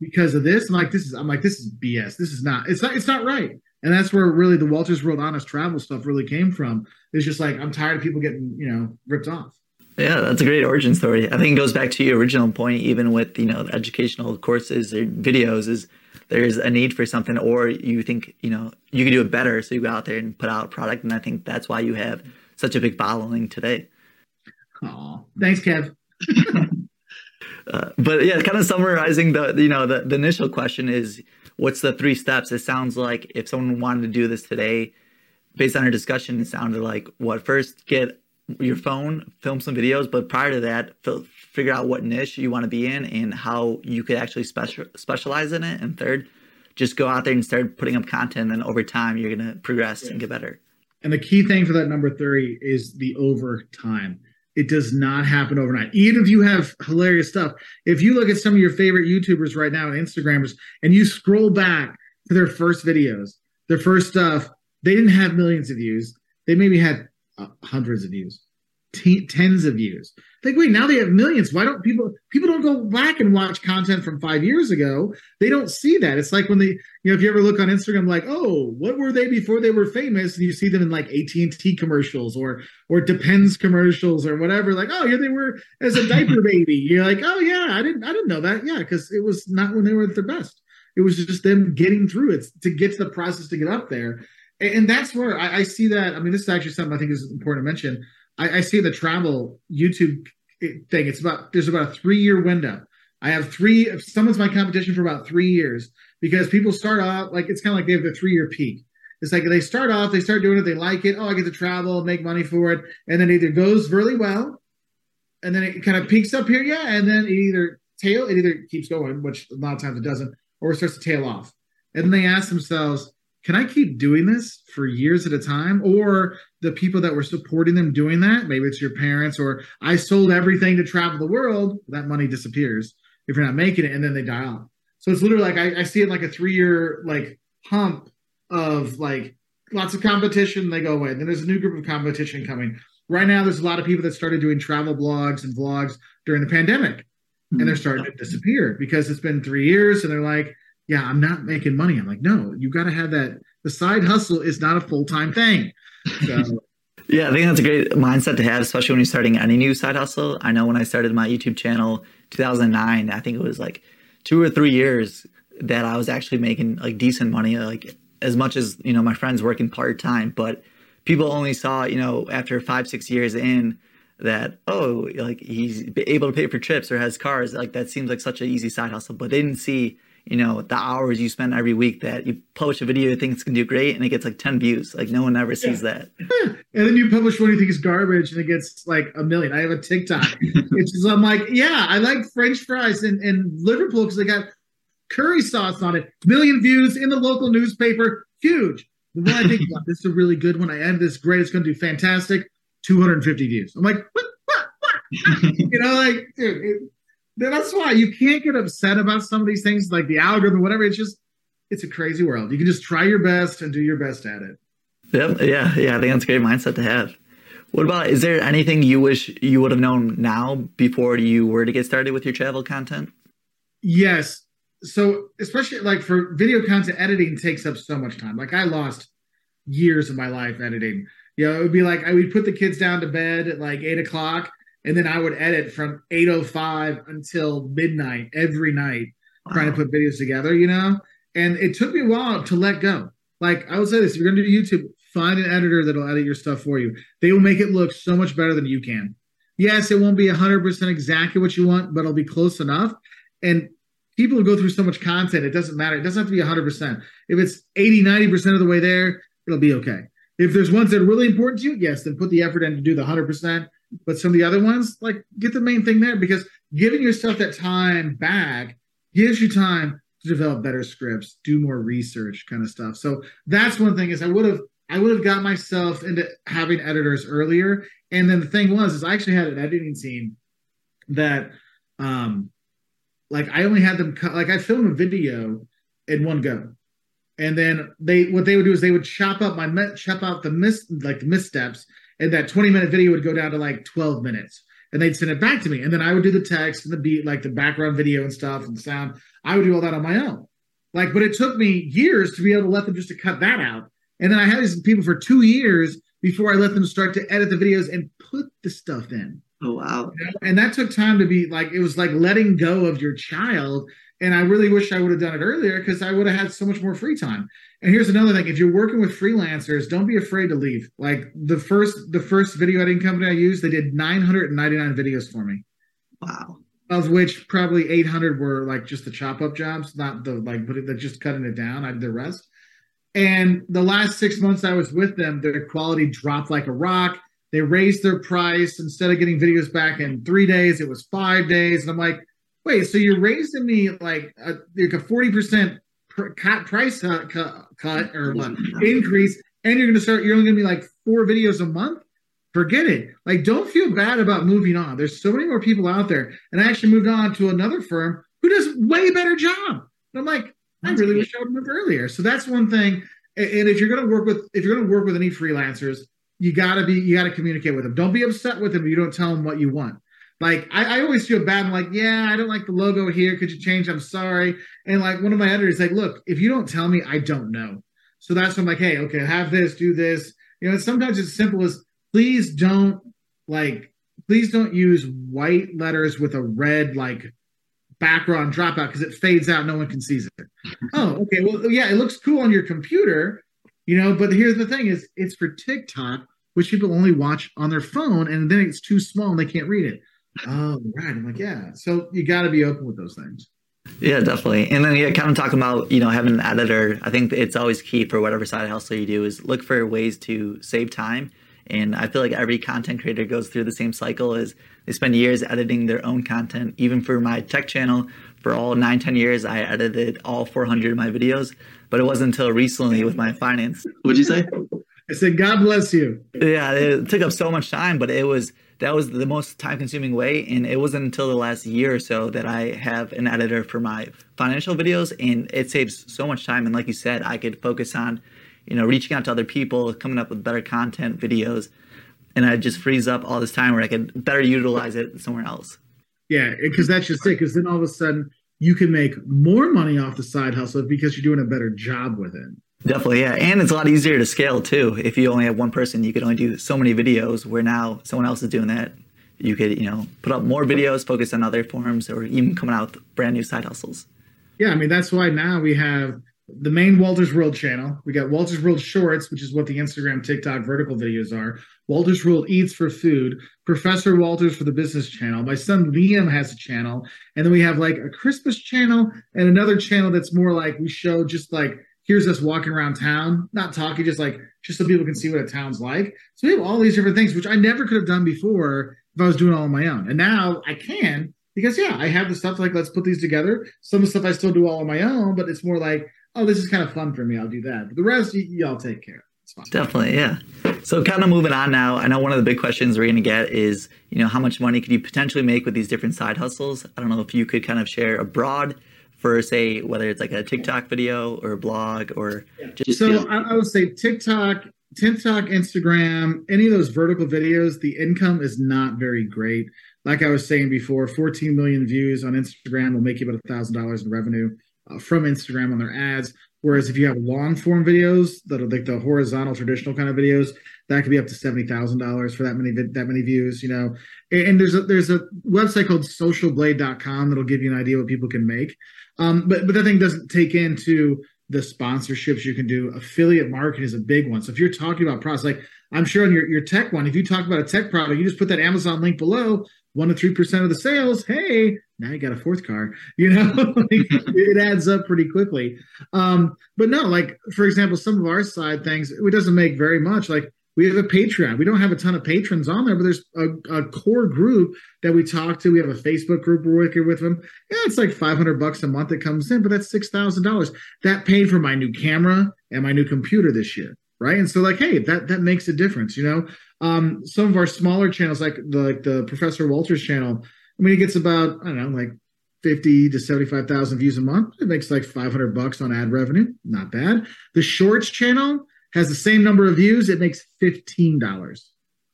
because of this. I'm like, this is. I'm like, this is BS. This is not. It's not. It's not right. And that's where really the Wolters World Honest Travel stuff really came from. It's just like I'm tired of people getting, you know, ripped off. Yeah, that's a great origin story. I think it goes back to your original point, even with you know educational courses or videos, is there's a need for something, or you think you know you can do it better, so you go out there and put out a product, and I think that's why you have such a big following today. Oh, thanks, Kev. uh, but yeah, kind of summarizing the you know the, the initial question is what's the three steps? It sounds like if someone wanted to do this today, based on our discussion, it sounded like what first get your phone, film some videos, but prior to that, figure out what niche you want to be in and how you could actually special, specialize in it. And third, just go out there and start putting up content. And over time, you're going to progress and get better. And the key thing for that number three is the over time. It does not happen overnight. Even if you have hilarious stuff, if you look at some of your favorite YouTubers right now and Instagrammers, and you scroll back to their first videos, their first stuff, they didn't have millions of views. They maybe had uh, hundreds of views, t- tens of views. Like, wait, now they have millions. Why don't people people don't go back and watch content from five years ago? They don't see that. It's like when they, you know, if you ever look on Instagram, like, oh, what were they before they were famous? And you see them in like AT and T commercials or or Depends commercials or whatever. Like, oh, here they were as a diaper baby. You're like, oh yeah, I didn't I didn't know that. Yeah, because it was not when they were at their best. It was just them getting through it to get to the process to get up there. And, and that's where I, I see that. I mean, this is actually something I think is important to mention I, I see the travel YouTube thing. It's about there's about a three year window. I have three. If someone's my competition for about three years because people start off like it's kind of like they have the three year peak. It's like they start off, they start doing it, they like it. Oh, I get to travel, make money for it, and then it either goes really well, and then it kind of peaks up here, yeah, and then it either tail, it either keeps going, which a lot of times it doesn't, or it starts to tail off. And then they ask themselves, can I keep doing this for years at a time? Or the people that were supporting them doing that, maybe it's your parents, or I sold everything to travel the world, that money disappears if you're not making it, and then they die off. So it's literally like I, I see it like a three year like hump of like lots of competition, they go away. And Then there's a new group of competition coming. Right now, there's a lot of people that started doing travel blogs and vlogs during the pandemic, mm-hmm. and they're starting to disappear because it's been three years, and they're like, yeah, I'm not making money. I'm like, no, you got to have that. The side hustle is not a full time thing. So. Yeah, I think that's a great mindset to have, especially when you're starting any new side hustle. I know when I started my YouTube channel 2009, I think it was like two or three years that I was actually making like decent money, like as much as, you know, my friends working part time, but people only saw, you know, after five, six years in that, oh, like he's able to pay for trips or has cars. Like that seems like such an easy side hustle, but they didn't see, you know, the hours you spend every week that you publish a video you think it's gonna do great and it gets like 10 views. Like no one ever sees yeah. that. and then you publish one you think is garbage and it gets like a million. I have a TikTok. it's just, I'm like, yeah, I like French fries in, in Liverpool because they got curry sauce on it. Million views in the local newspaper. Huge. The one I think about, this is a really good one. I end this great. It's going to do fantastic. 250 views. I'm like, what? What? What? you know, like, dude, it, that's why you can't get upset about some of these things, like the algorithm, whatever. It's just, it's a crazy world. You can just try your best and do your best at it. Yep. Yeah. Yeah. I think that's a great mindset to have. What about, is there anything you wish you would have known now before you were to get started with your travel content? Yes so especially like for video content editing takes up so much time like i lost years of my life editing you know it would be like i would put the kids down to bed at like eight o'clock and then i would edit from 805 until midnight every night wow. trying to put videos together you know and it took me a while to let go like i would say this if you're going to do youtube find an editor that'll edit your stuff for you they will make it look so much better than you can yes it won't be 100% exactly what you want but it'll be close enough and people go through so much content, it doesn't matter. It doesn't have to be 100%. If it's 80, 90% of the way there, it'll be okay. If there's ones that are really important to you, yes, then put the effort in to do the 100%. But some of the other ones, like get the main thing there because giving yourself that time back gives you time to develop better scripts, do more research kind of stuff. So that's one thing is I would have I would have got myself into having editors earlier. And then the thing was is I actually had an editing team that um like I only had them cut, like I filmed a video in one go. And then they what they would do is they would chop up my chop out the miss like the missteps, and that 20 minute video would go down to like 12 minutes. And they'd send it back to me. And then I would do the text and the beat, like the background video and stuff and sound. I would do all that on my own. Like, but it took me years to be able to let them just to cut that out. And then I had these people for two years before I let them start to edit the videos and put the stuff in. Oh wow! And that took time to be like it was like letting go of your child. And I really wish I would have done it earlier because I would have had so much more free time. And here's another thing: if you're working with freelancers, don't be afraid to leave. Like the first the first video editing company I used, they did 999 videos for me. Wow. Of which probably 800 were like just the chop up jobs, not the like, but they're just cutting it down. I did the rest. And the last six months I was with them, their quality dropped like a rock they raised their price instead of getting videos back in three days, it was five days. And I'm like, wait, so you're raising me like a, like a 40% cut price cut, cut or what increase, and you're going to start, you're only going to be like four videos a month? Forget it. Like, don't feel bad about moving on. There's so many more people out there. And I actually moved on to another firm who does way better job. And I'm like, I really wish I would moved earlier. So that's one thing. And if you're going to work with, if you're going to work with any freelancers, you gotta be you gotta communicate with them. Don't be upset with them. You don't tell them what you want. Like I, I always feel bad. I'm like, yeah, I don't like the logo here. Could you change? I'm sorry. And like one of my editors, like, look, if you don't tell me, I don't know. So that's when I'm like, hey, okay, have this, do this. You know, sometimes it's as simple as please don't like, please don't use white letters with a red like background dropout because it fades out. No one can see it. oh, okay. Well, yeah, it looks cool on your computer, you know, but here's the thing is it's for TikTok, which people only watch on their phone, and then it's too small and they can't read it. Oh, right. I'm like, yeah. So you got to be open with those things. Yeah, definitely. And then yeah, kind of talking about you know having an editor. I think it's always key for whatever side hustle you do is look for ways to save time. And I feel like every content creator goes through the same cycle as they spend years editing their own content. Even for my tech channel, for all nine, 10 years, I edited all 400 of my videos but it wasn't until recently with my finance. What'd you say? I said, God bless you. Yeah, it took up so much time, but it was that was the most time consuming way. And it wasn't until the last year or so that I have an editor for my financial videos, and it saves so much time. And like you said, I could focus on, you know, reaching out to other people, coming up with better content videos, and I just frees up all this time where I could better utilize it somewhere else. Yeah, because that's just it. Because then all of a sudden you can make more money off the side hustle because you're doing a better job with it. Definitely, yeah. And it's a lot easier to scale too. If you only have one person, you could only do so many videos where now someone else is doing that. You could, you know, put up more videos, focus on other forms, or even coming out with brand new side hustles. Yeah, I mean that's why now we have the main Wolters World channel. We got Wolters World Shorts, which is what the Instagram, TikTok vertical videos are. Wolters World Eats for food. Professor Wolters for the business channel. My son Liam has a channel, and then we have like a Christmas channel and another channel that's more like we show just like here's us walking around town, not talking, just like just so people can see what a town's like. So we have all these different things, which I never could have done before if I was doing all on my own. And now I can because yeah, I have the stuff like let's put these together. Some of the stuff I still do all on my own, but it's more like oh, this is kind of fun for me. I'll do that. But the rest, y- y'all take care. It's fine. Definitely, yeah. So, kind of moving on now. I know one of the big questions we're going to get is, you know, how much money could you potentially make with these different side hustles? I don't know if you could kind of share abroad for, say, whether it's like a TikTok video or a blog or just. So you I, I would say TikTok, TikTok, Instagram, any of those vertical videos, the income is not very great. Like I was saying before, 14 million views on Instagram will make you about a thousand dollars in revenue uh, from Instagram on their ads. Whereas if you have long form videos that are like the horizontal traditional kind of videos, that could be up to seventy thousand dollars for that many that many views. You know, and, and there's a there's a website called SocialBlade.com that'll give you an idea what people can make. Um, but but that thing doesn't take into the sponsorships you can do. Affiliate marketing is a big one. So if you're talking about products, like I'm sure on your, your tech one, if you talk about a tech product, you just put that Amazon link below, one to three percent of the sales. Hey, now you got a fourth car. You know, it adds up pretty quickly. Um, but no, like for example, some of our side things, it doesn't make very much. Like we have a Patreon. We don't have a ton of patrons on there, but there's a, a core group that we talk to. We have a Facebook group we're working with them. Yeah, it's like 500 bucks a month that comes in, but that's $6,000. That paid for my new camera and my new computer this year. Right. And so like, hey, that, that makes a difference, you know? Um, some of our smaller channels, like the, like the Professor Wolters channel, I mean, it gets about, I don't know, like 50 to 75,000 views a month. It makes like 500 bucks on ad revenue. Not bad. The shorts channel has the same number of views. It makes $15.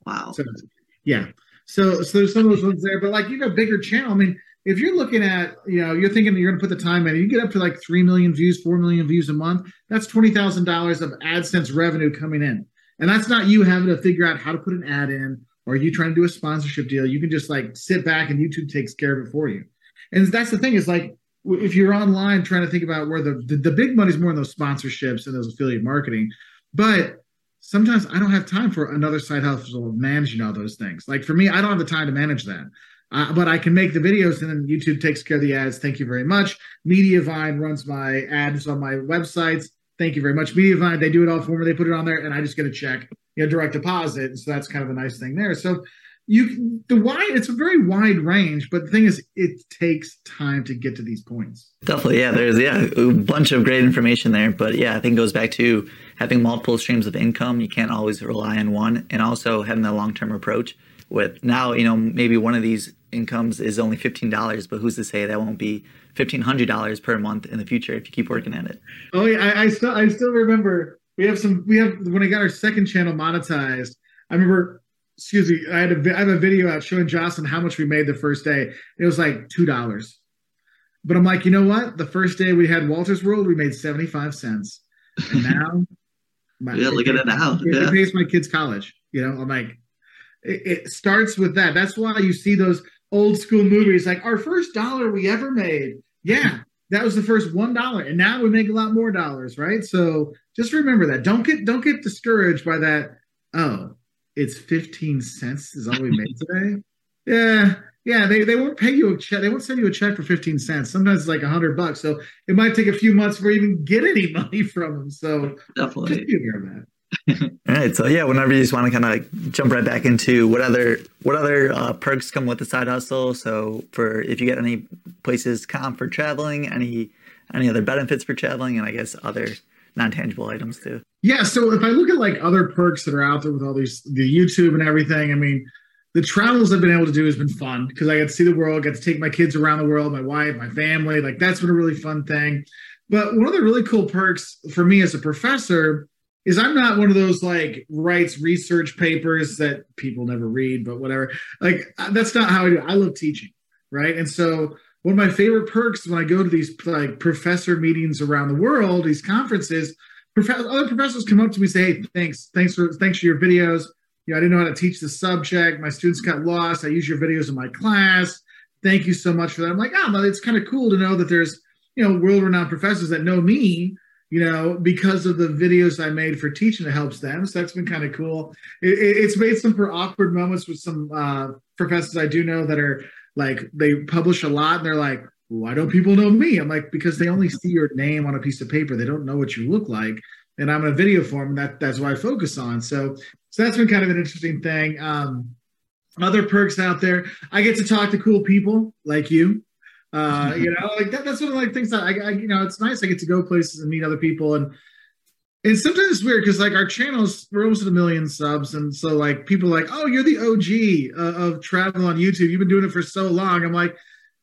wow. So yeah. So so there's some of those ones there, but like you know, bigger channel. I mean, if you're looking at, you know, you're thinking you're gonna put the time in, you get up to like three million views, four million views a month, that's twenty thousand dollars of AdSense revenue coming in. And that's not you having to figure out how to put an ad in or you trying to do a sponsorship deal. You can just like sit back and YouTube takes care of it for you. And that's the thing is like if you're online trying to think about where the the, the big money's more in those sponsorships and those affiliate marketing, but sometimes I don't have time for another side hustle of managing all those things. Like for me, I don't have the time to manage that. Uh, but I can make the videos and then YouTube takes care of the ads. Thank you very much. Mediavine runs my ads on my websites. Thank you very much. Mediavine, they do it all for me. They put it on there and I just get a check, you know, direct deposit. So that's kind of a nice thing there. So you the wide it's a very wide range, but the thing is it takes time to get to these points. Definitely, yeah. There's yeah a bunch of great information there, but yeah, I think it goes back to having multiple streams of income. You can't always rely on one, and also having that long term approach. With now, you know, maybe one of these incomes is only fifteen dollars, but who's to say that won't be fifteen hundred dollars per month in the future if you keep working at it? Oh yeah, I, I still I still remember we have some we have when I got our second channel monetized. I remember, excuse me, I had a I have a video out showing Jocelyn how much we made the first day. It was like two dollars, but I'm like, you know what? The first day we had Wolters World, we made seventy five cents, and now, my, Yeah, look at it now. It, Yeah. it pays my kids college. You know, I'm like, it, it starts with that. That's why you see those old school movies like our first dollar we ever made. Yeah, that was the first one dollar, and now we make a lot more dollars, right? So just remember that. Don't get don't get discouraged by that. Oh, it's fifteen cents is all we made today. Yeah, yeah. They they won't pay you a check. They won't send you a check for fifteen cents. Sometimes it's like a hundred bucks. So it might take a few months for you even get any money from them. So Definitely. just be that. All right, so yeah, whenever you just want to kind of like jump right back into what other what other uh, perks come with the side hustle. So for if you get any places comp for traveling, any any other benefits for traveling, and I guess other non tangible items too. Yeah, so if I look at like other perks that are out there with all these the YouTube and everything, I mean, the travels I've been able to do has been fun because I got to see the world, got to take my kids around the world, my wife, my family. Like that's been a really fun thing. But one of the really cool perks for me as a professor is I'm not one of those like writes research papers that people never read, but whatever. Like that's not how I do. I love teaching, right? And so one of my favorite perks when I go to these like professor meetings around the world, these conferences, prof- other professors come up to me and say, "Hey, thanks, thanks for thanks for your videos. You know, I didn't know how to teach the subject. My students got lost. I use your videos in my class. Thank you so much for that." I'm like, "Oh, well, it's kind of cool to know that there's you know world-renowned professors that know me." You know, because of the videos I made for teaching, it helps them. So that's been kind of cool. It, it, it's made some for awkward moments with some uh, professors I do know that are like they publish a lot, and they're like, why don't people know me? I'm like, because they only see your name on a piece of paper. They don't know what you look like. And I'm in a video form. That that's what I focus on. So so that's been kind of an interesting thing. Um, other perks out there. I get to talk to cool people like you. Uh, you know, like that, that's one of like things that I, I, you know, it's nice. I get to go places and meet other people and and sometimes it's weird because like our channels we're almost at a million subs and so like people like oh you're the og uh, of travel on youtube you've been doing it for so long i'm like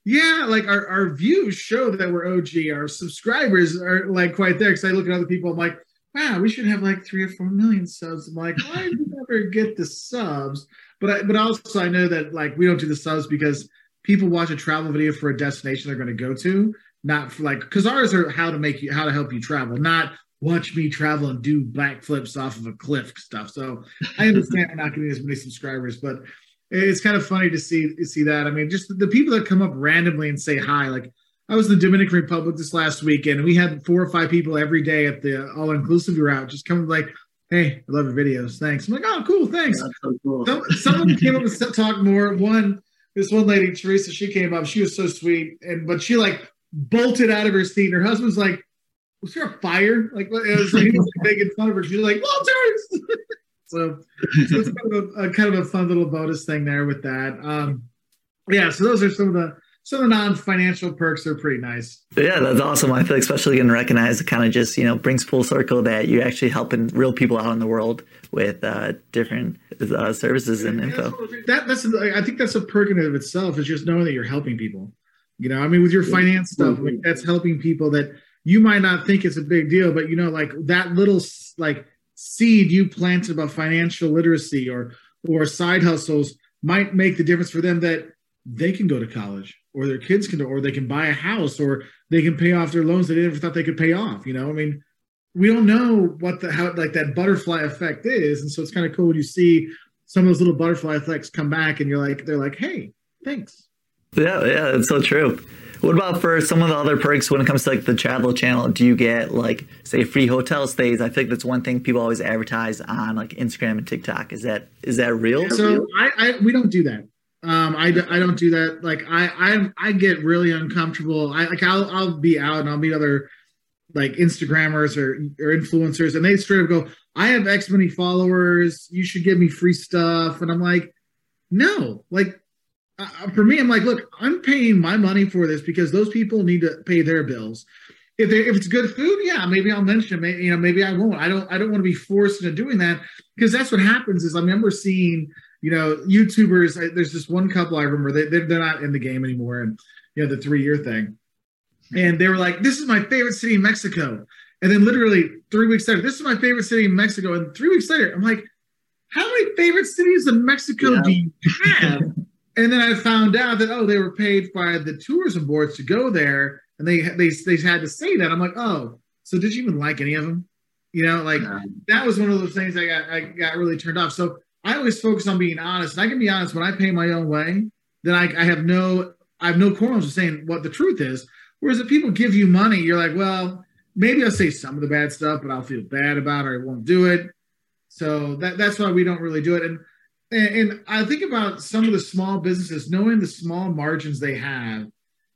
yeah, like our, our views show that we're OG. Our subscribers are like quite there. Because I look at other people, I'm like, wow, we should have like three or four million subs. I'm like, why do we never get the subs? But I, but also I know that like we don't do the subs because people watch a travel video for a destination they're going to go to, not for like because ours are how to make you how to help you travel, not watch me travel and do backflips off of a cliff stuff. So I understand we're not getting as many subscribers, but it's kind of funny to see see that. I mean, just the people that come up randomly and say hi. Like I was in the Dominican Republic this last weekend, and we had four or five people every day at the all inclusive route just coming like, "Hey, I love your videos. Thanks." I'm like, "Oh, cool, thanks." So cool. Some, someone came up and talk more. One, this one lady, Teresa, she came up. She was so sweet, and but she like bolted out of her seat. And her husband's like, "Was there a fire?" Like it was like, he was like, making fun of her. She's like, "Wolters." So, so it's kind of, a, a, kind of a fun little bonus thing there with that. Um, yeah, so those are some of the some of the non-financial perks are pretty nice. Yeah, that's awesome. I feel like especially getting recognized, it kind of just you know brings full circle that you're actually helping real people out in the world with uh, different uh, services and info. That that's I think that's a perk in of itself is just knowing that you're helping people. You know, I mean, with your finance stuff, like that's helping people that you might not think it's a big deal, but you know, like that little like seed you planted about financial literacy or or side hustles might make the difference for them that they can go to college or their kids can do, or they can buy a house or they can pay off their loans they never thought they could pay off you know? I mean we don't know what the how like that butterfly effect is. And so it's kind of cool when you see some of those little butterfly effects come back and you're like they're like hey thanks. Yeah yeah it's so true what about for some of the other perks when it comes to like the travel channel? Do you get like say free hotel stays? I think that's one thing people always advertise on like Instagram and TikTok. Is that is that real? So I, I we don't do that. Um, I, I don't do that. Like I I I get really uncomfortable. I like I'll I'll be out and I'll meet other like Instagrammers or or influencers, and they straight up go, "I have X many followers. You should give me free stuff." And I'm like, no, like uh, for me, I'm like, look, I'm paying my money for this because those people need to pay their bills. If they, if it's good food, yeah, maybe I'll mention. Maybe, you know, maybe I won't. I don't. I don't want to be forced into doing that because that's what happens. Is I remember seeing, you know, YouTubers. I, there's this one couple I remember. They they're, they're not in the game anymore, and you know the three year thing. And they were like, "This is my favorite city in Mexico." And then literally three weeks later, this is my favorite city in Mexico. And three weeks later, I'm like, "How many favorite cities in Mexico yeah. do you have?" and then I found out that oh, they were paid by the tourism boards to go there, and they they they had to say that. I'm like, oh, so did you even like any of them? You know, like yeah. that was one of those things I got I got really turned off. So I always focus on being honest, and I can be honest when I pay my own way. Then I, I have no I have no qualms with saying what the truth is. Whereas if people give you money, you're like, well, maybe I'll say some of the bad stuff, but I'll feel bad about it or I won't do it. So that that's why we don't really do it. And and, and, I think about some of the small businesses, knowing the small margins they have,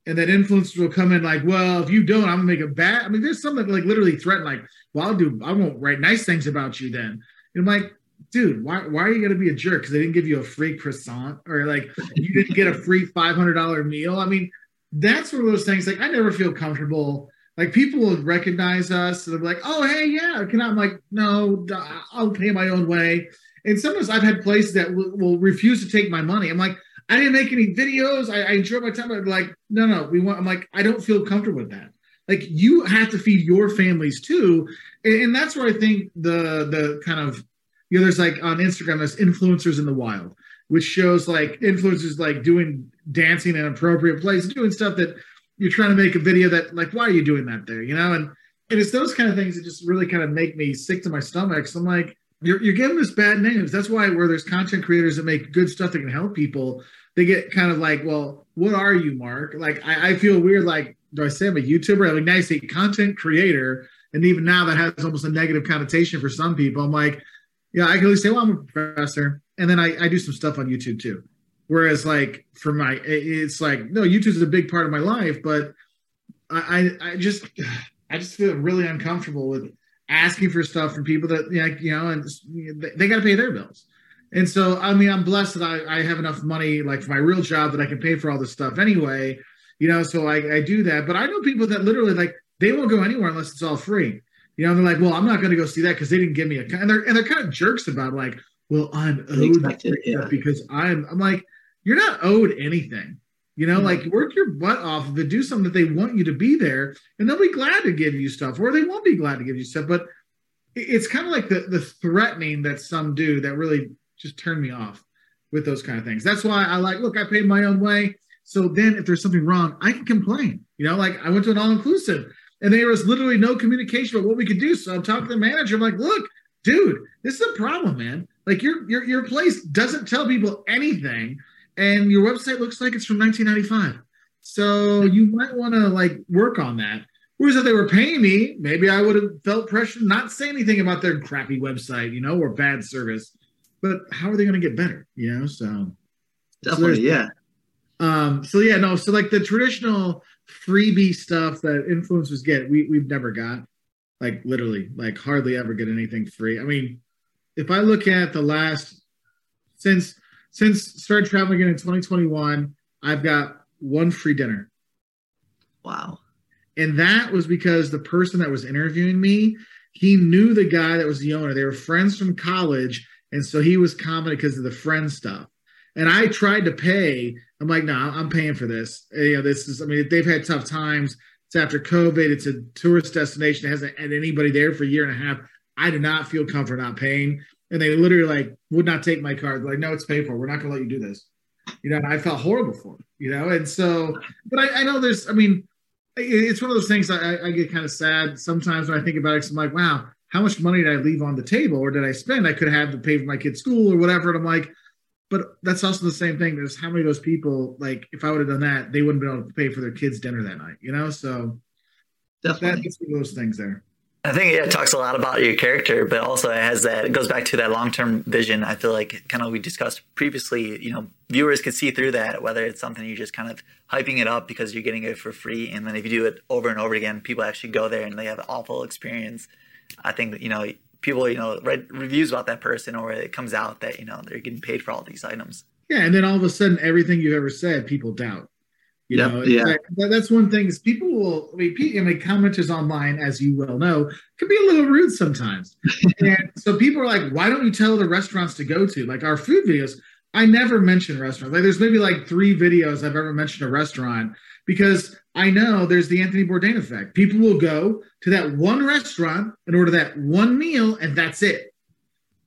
and that influencers will come in like, well, if you don't, I'm gonna make a bad. I mean, there's some that like literally threaten, like, well, I'll do, I won't write nice things about you then. And I'm like, dude, why why are you gonna be a jerk? Because they didn't give you a free croissant or like you didn't get a free five hundred dollar meal. I mean, that's one of those things. Like, I never feel comfortable. Like people will recognize us and they're like, "Oh, hey, yeah, can I?" I'm like, "No, I'll pay my own way." And sometimes I've had places that will, refuse to take my money. I'm like, I didn't make any videos. I, I enjoy my time. I'm like, no, no, we want. I'm like, I don't feel comfortable with that. Like you have to feed your families too, and, and that's where I think the the kind of you know there's like on Instagram there's influencers in the wild, which shows like influencers like doing dancing in appropriate place, doing stuff that you're trying to make a video that like why are you doing that there, you know? And And it's those kind of things that just really kind of make me sick to my stomach. So I'm like, you're, you're giving us bad names. That's why where there's content creators that make good stuff that can help people, they get kind of like, well, what are you, Mark? Like, I, I feel weird. Like, do I say I'm a YouTuber? Like, now I say content creator. And even now that has almost a negative connotation for some people. I'm like, yeah, I can at least say, well, I'm a professor. And then I, I do some stuff on YouTube too. Whereas like for my, it's like, no, YouTube's a big part of my life, but I, I, I just, I just feel really uncomfortable with asking for stuff from people that, like you know, and they, they got to pay their bills. And so, I mean, I'm blessed that I, I have enough money, like for my real job, that I can pay for all this stuff anyway. You know, so I, I do that. But I know people that literally like they won't go anywhere unless it's all free. You know, they're like, well, I'm not going to go see that because they didn't give me a. And they're and they're kind of jerks about like, well, I'm owed yeah. because I'm. I'm like, you're not owed anything. You know, mm-hmm. like work your butt off of it, do something that they want you to be there, and they'll be glad to give you stuff, or they won't be glad to give you stuff. But it's kind of like the the threatening that some do that really just turn me off with those kind of things. That's why I like, look, I paid my own way. So then if there's something wrong, I can complain. You know, like I went to an all-inclusive and there was literally no communication about what we could do. So I'm talking to the manager. I'm like, look, dude, this is a problem, man. Like your your your place doesn't tell people anything, and your website looks like it's from 1995. So you might want to like work on that. Whereas if they were paying me, maybe I would have felt pressure not say anything about their crappy website, you know, or bad service. But how are they going to get better? You know, so definitely, so yeah. Um, so yeah, no, so like the traditional freebie stuff that influencers get, we we've never got. Like literally, like hardly ever get anything free. I mean, if I look at the last since since started traveling again in 2021, I've got one free dinner. Wow. And that was because the person that was interviewing me, he knew the guy that was the owner. They were friends from college. And so he was commenting because of the friend stuff. And I tried to pay. I'm like, no, nah, I'm paying for this. You know, this is, I mean, they've had tough times. It's after COVID. It's a tourist destination. It hasn't had anybody there for a year and a half. I did not feel comfort not paying. And they literally like would not take my card. Like, no, it's paid for. We're not gonna let you do this. You know, and I felt horrible for them, you know. And so, but I, I know there's, I mean, it's one of those things I, I get kind of sad sometimes when I think about it. I'm like, wow, how much money did I leave on the table or did I spend? I could have to pay for my kid's school or whatever. And I'm like, but that's also the same thing. There's how many of those people, like, if I would have done that, they wouldn't be able to pay for their kids' dinner that night, you know? So Definitely. that's one of those things there. I think it talks a lot about your character, but also it has that, it goes back to that long term vision. I feel like, kind of, we discussed previously, you know, viewers can see through that, whether it's something you're just kind of hyping it up because you're getting it for free. And then if you do it over and over again, people actually go there and they have an awful experience. I think that, you know, people, you know, read reviews about that person or it comes out that, you know, they're getting paid for all these items. Yeah. And then all of a sudden, everything you've ever said, people doubt. You yep, know, yeah. That, that's one thing is people will, I mean, I mean, commenters online, as you well know, can be a little rude sometimes. and so people are like, why don't you tell the restaurants to go to? Like our food videos, I never mention restaurants. Like there's maybe like three videos I've ever mentioned a restaurant because I know there's the Anthony Bourdain effect. People will go to that one restaurant and order that one meal, and that's it.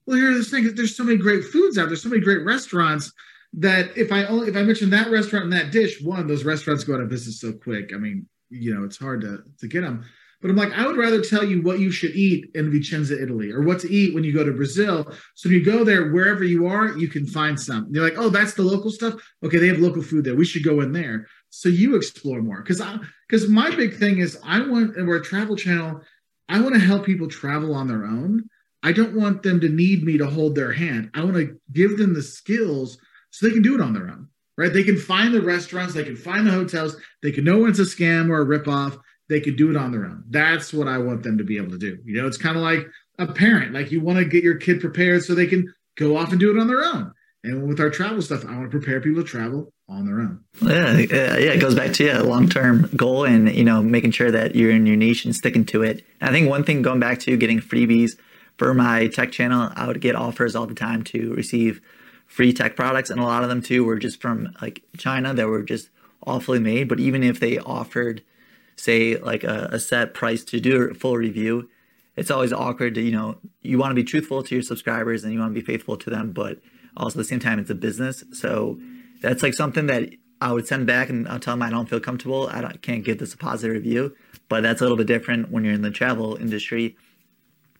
Well, here's the thing: there's so many great foods out. There's so many great restaurants that if I only if I mention that restaurant and that dish, one those restaurants go out of business so quick. I mean, you know, it's hard to to get them. But I'm like, I would rather tell you what you should eat in Vicenza, Italy, or what to eat when you go to Brazil. So you go there, wherever you are, you can find some. You're like, oh, that's the local stuff. Okay, they have local food there. We should go in there so you explore more because i because my big thing is i want and we're a travel channel i want to help people travel on their own i don't want them to need me to hold their hand i want to give them the skills so they can do it on their own right they can find the restaurants they can find the hotels they can know when it's a scam or a ripoff they could do it on their own that's what i want them to be able to do you know it's kind of like a parent like you want to get your kid prepared so they can go off and do it on their own and with our travel stuff, I want to prepare people to travel on their own. Yeah, yeah, it goes back to yeah, long term goal and you know making sure that you're in your niche and sticking to it. I think one thing going back to getting freebies for my tech channel, I would get offers all the time to receive free tech products, and a lot of them too were just from like China that were just awfully made. But even if they offered, say, like a, a set price to do a full review, it's always awkward to you know you want to be truthful to your subscribers and you want to be faithful to them, but also at the same time it's a business so that's like something that I would send back and I'll tell them I don't feel comfortable. I can't give this a positive review. But that's a little bit different when you're in the travel industry.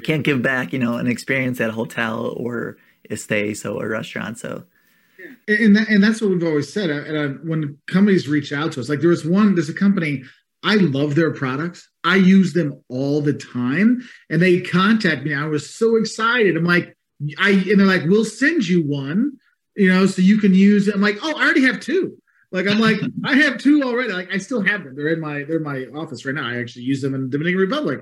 can't give back, you know, an experience at a hotel or so a restaurant. So and that, and that's what we've always said. And uh, when companies reach out to us, like there was one, there's a company. I love their products. I use them all the time, and they contact me. I was so excited. I'm like, I and they're like, we'll send you one, you know, so you can use it. I'm like, oh, I already have two. Like I'm like, I have two already. Like I still have them. They're in my they're in my office right now. I actually use them in Dominican Republic,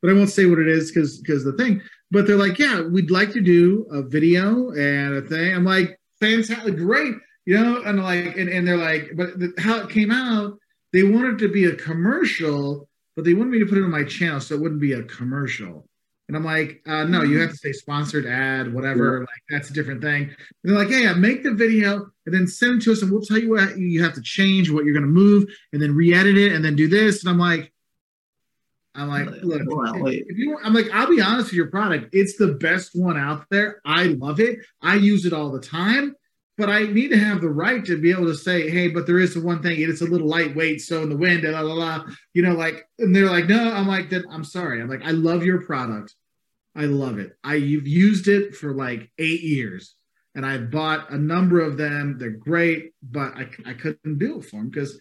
but I won't say what it is because because the thing. But they're like, yeah, we'd like to do a video and a thing. I'm like, fantastic, great, you know, and like, and, and they're like, but the, how it came out, they wanted to be a commercial, but they wanted me to put it on my channel so it wouldn't be a commercial. And I'm like, uh, no, you have to say sponsored ad, whatever. Yeah. Like that's a different thing. And they're like, yeah, yeah, make the video and then send it to us, and we'll tell you what you have to change, what you're going to move, and then re-edit it, and then do this. And I'm like, I'm like, look, if you, I'm like, I'll be honest with your product. It's the best one out there. I love it. I use it all the time. But I need to have the right to be able to say, hey, but there is the one thing, it's a little lightweight, so in the wind, and la la la. You know, like, and they're like, no, I'm like, then I'm sorry. I'm like, I love your product. I love it. I you've used it for like eight years, and I bought a number of them. They're great, but I I couldn't do it for them because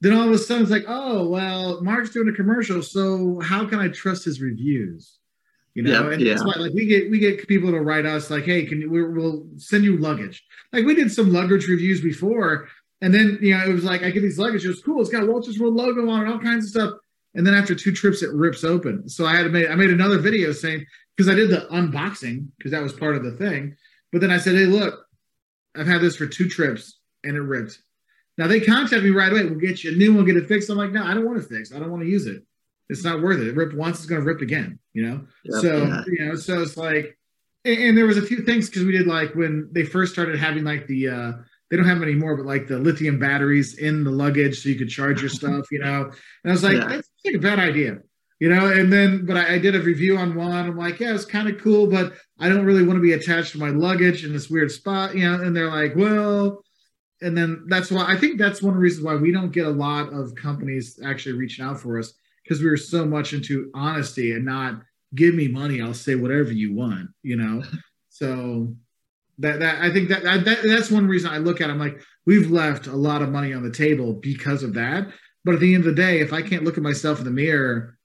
then all of a sudden it's like, oh well, Mark's doing a commercial, so how can I trust his reviews? You know, and yeah. that's why like we get we get people to write us like, hey, can you, we'll send you luggage. Like we did some luggage reviews before, and then you know it was like I get these luggage, it was cool, it's got Wolters World logo on it, all kinds of stuff. And then after two trips, it rips open. So I had to make I made another video saying because I did the unboxing because that was part of the thing. But then I said, hey, look, I've had this for two trips and it ripped. Now they contact me right away. We'll get you a new one, get it fixed. I'm like, no, I don't want it fixed. I don't want to use it. It's not worth it. It ripped once, it's going to rip again. You know. Yep, so yeah. you know, so it's like, and, and there was a few things because we did like when they first started having like the. uh they don't have them anymore, but like the lithium batteries in the luggage so you could charge your stuff, you know. And I was like, yeah. that's like a bad idea, you know. And then, but I, I did a review on one. I'm like, yeah, it's kind of cool, but I don't really want to be attached to my luggage in this weird spot, you know. And they're like, well, and then that's why I think that's one of the reasons why we don't get a lot of companies actually reaching out for us because we were so much into honesty and not give me money, I'll say whatever you want, you know. so that that I think that, that that's one reason I look at. It, I'm like, we've left a lot of money on the table because of that. But at the end of the day, if I can't look at myself in the mirror,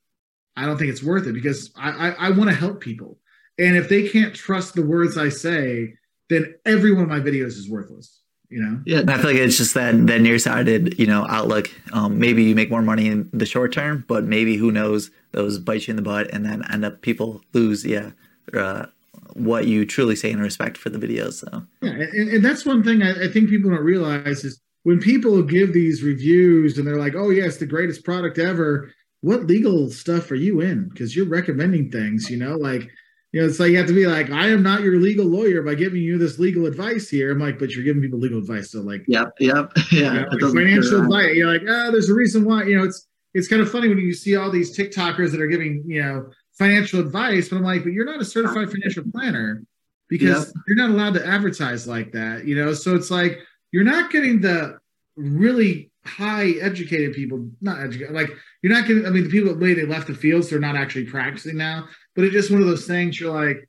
I don't think it's worth it because I I, I want to help people, and if they can't trust the words I say, then every one of my videos is worthless you know? Yeah. I feel like it's just that that nearsighted you know outlook. Um, maybe you make more money in the short term but maybe who knows those bite you in the butt and then end up people lose yeah uh, what you truly say in respect for the videos so. Yeah and, and that's one thing I, I, think people don't realize is when people give these reviews and they're like oh yeah it's the greatest product ever what legal stuff are you in? Because you're recommending things you know? Like you know, it's like you have to be like, I am not your legal lawyer by giving you this legal advice here. I'm like, but you're giving people legal advice. So like, yep, yep, yeah, you know, like financial advice. You're like, oh, there's a reason why. You know, it's it's kind of funny when you see all these TikTokers that are giving you know financial advice, but I'm like, but you're not a certified financial planner because yep. you're not allowed to advertise like that. You know, so it's like you're not getting the really high educated people, not educated, like you're not getting. I mean, the people that way they left the fields, so they're not actually practicing now. But it's just one of those things you're like,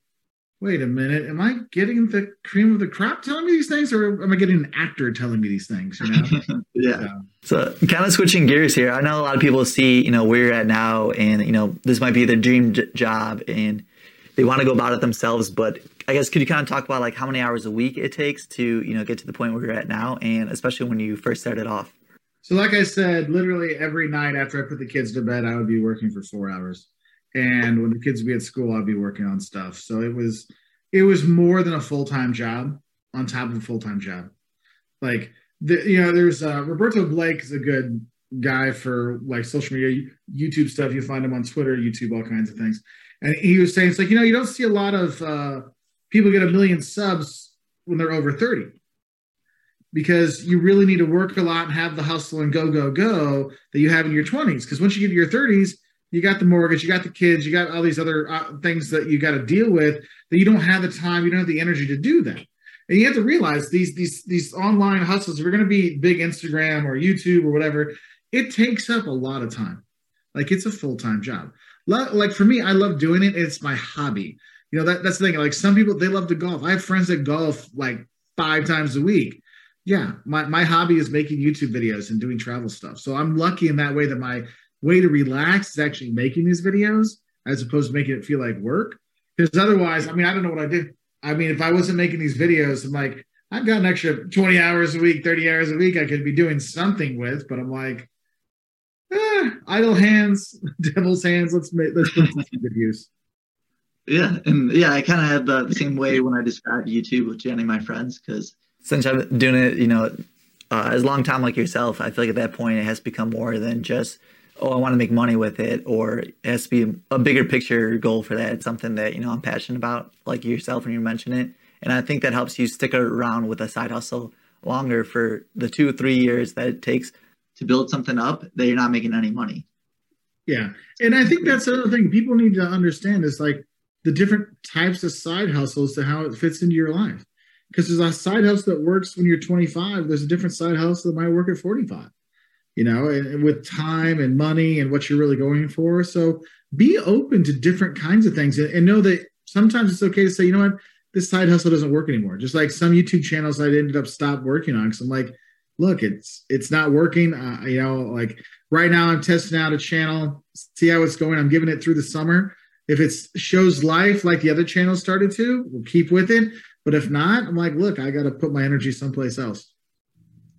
wait a minute, am I getting the cream of the crop telling me these things, or am I getting an actor telling me these things? You know? yeah. So. so, kind of switching gears here. I know a lot of people see, you know, where you're at now, and you know, this might be their dream j- job, and they want to go about it themselves. But I guess could you kind of talk about like how many hours a week it takes to, you know, get to the point where you're at now, and especially when you first started off? So, like I said, literally every night after I put the kids to bed, I would be working for four hours and when the kids would be at school i'd be working on stuff. So it was it was more than a full-time job on top of a full-time job. Like the, you know there's uh, roberto blake is a good guy for like social media youtube stuff. You find him on twitter youtube all kinds of things. And he was saying it's like you know you don't see a lot of uh, people get a million subs when they're over 30 because you really need to work a lot and have the hustle and go go go that you have in your 20s because once you get to your 30s you got the mortgage, you got the kids, you got all these other uh, things that you got to deal with that you don't have the time, you don't have the energy to do that. And you have to realize these these these online hustles, if you're going to be big Instagram or YouTube or whatever, it takes up a lot of time. Like it's a full time job. Like for me, I love doing it. It's my hobby. You know that that's the thing. Like some people, they love to golf. I have friends that golf like five times a week. Yeah, my my hobby is making YouTube videos and doing travel stuff. So I'm lucky in that way that my way to relax is actually making these videos as opposed to making it feel like work. Because otherwise, I mean, I don't know what I do. I mean, if I wasn't making these videos, I'm like, I've got an extra 20 hours a week, 30 hours a week I could be doing something with, but I'm like, eh, idle hands, devil's hands. Let's make let's put some good use. Yeah, and yeah, I kind of had the, the, same way when I described YouTube with Jenny, and my friends, because since I've been doing it, you know, uh, as long time like yourself, I feel like at that point it has become more than just oh, I want to make money with it, or it has to be a, bigger picture goal for that. It's something that, you know, I'm passionate about, like yourself when you mention it. And I think that helps you stick around with a side hustle longer for the two three years that it takes to build something up that you're not making any money. Yeah. And I think that's another thing people need to understand is like the different types of side hustles to how it fits into your life. Because there's a side hustle that works when you're 25, there's a different side hustle that might work at 45 you know, and, with time and money and what you're really going for. So be open to different kinds of things and, and, know that sometimes it's okay to say, you know what, this side hustle doesn't work anymore. Just like some YouTube channels I ended up stopped working on because I'm like, look, it's it's not working. Uh, you know, like right now I'm testing out a channel, see how it's going. I'm giving it through the summer. If it shows life like the other channels started to, we'll keep with it. But if not, I'm like, look, I got to put my energy someplace else.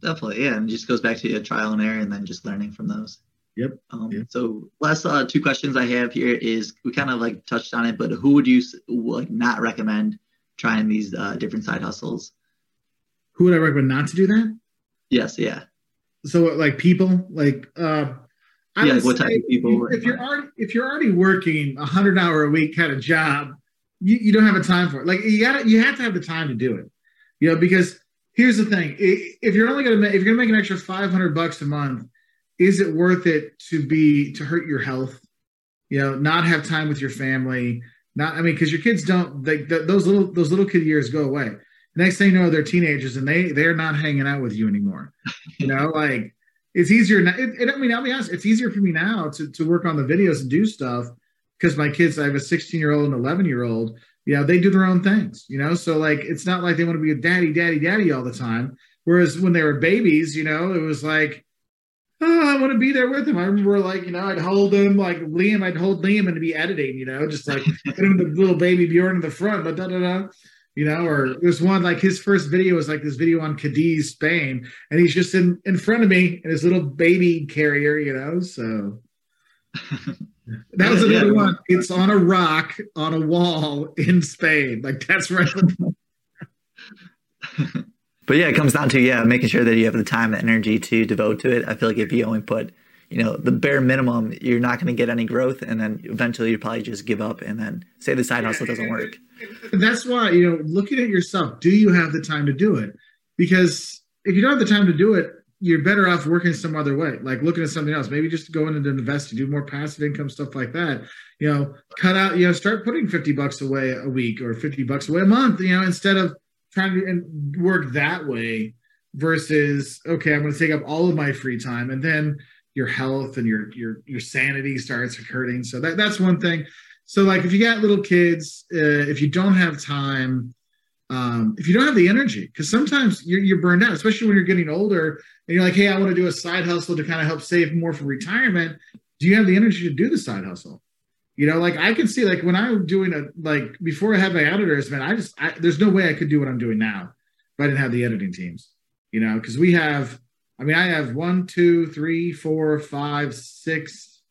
Definitely, yeah, and just goes back to a trial and error, and then just learning from those. Yep. Um, yep. So last uh, two questions I have here is we kind of like touched on it, but who would you like not recommend trying these uh, different side hustles? Who would I recommend not to do that? Yes. Yeah. So like people like uh, I yeah, what type of people? If, if you're already if you're already working a hundred hour a week kind of job, you, you don't have a time for it. Like you got to you have to have the time to do it. You know because here's the thing: if you're only gonna make, if you're gonna make an extra 500 bucks a month, is it worth it to be to hurt your health? You know, not have time with your family. Not, I mean, because your kids don't. They, those little those little kid years go away. Next thing you know, they're teenagers and they they're not hanging out with you anymore. You know, like it's easier. Now, it, it, I mean, I'll be honest. It's easier for me now to to work on the videos and do stuff because my kids. I have a 16 year old and 11 year old you know, they do their own things, you know, so like it's not like they want to be a daddy, daddy, daddy all the time. Whereas when they were babies, you know, it was like, oh, I want to be there with him. I remember like, you know, I'd hold him like Liam, I'd hold Liam and be editing, you know, just like put him the little baby Bjorn in the front, but da da da. You know, or there's one like his first video was like this video on Cadiz, Spain, and he's just in in front of me in his little baby carrier, you know. So That was another yeah. one. It's on a rock on a wall in Spain. Like that's right. but yeah, it comes down to yeah, making sure that you have the time and energy to devote to it. I feel like if you only put, you know, the bare minimum, you're not going to get any growth, and then eventually you probably just give up and then say the side hustle doesn't work. That's why you know, looking at yourself, do you have the time to do it? Because if you don't have the time to do it, you're better off working some other way, like looking at something else. Maybe just go into investing, do more passive income stuff like that. You know, cut out, you know, start putting 50 bucks away a week or 50 bucks away a month, you know, instead of trying to work that way versus, okay, I'm going to take up all of my free time. And then your health and your, your, your sanity starts hurting. So that, that's one thing. So like if you got little kids, uh, if you don't have time, um, if you don't have the energy, because sometimes you're, you're burned out, especially when you're getting older and you're like, hey, I want to do a side hustle to kind of help save more for retirement. Do you have the energy to do the side hustle? You know, like I can see, like when I'm doing a like before I had my editors, man, I just I, there's no way I could do what I'm doing now if I didn't have the editing teams. You know, because we have, I mean, I have one, two, three, four, five, six,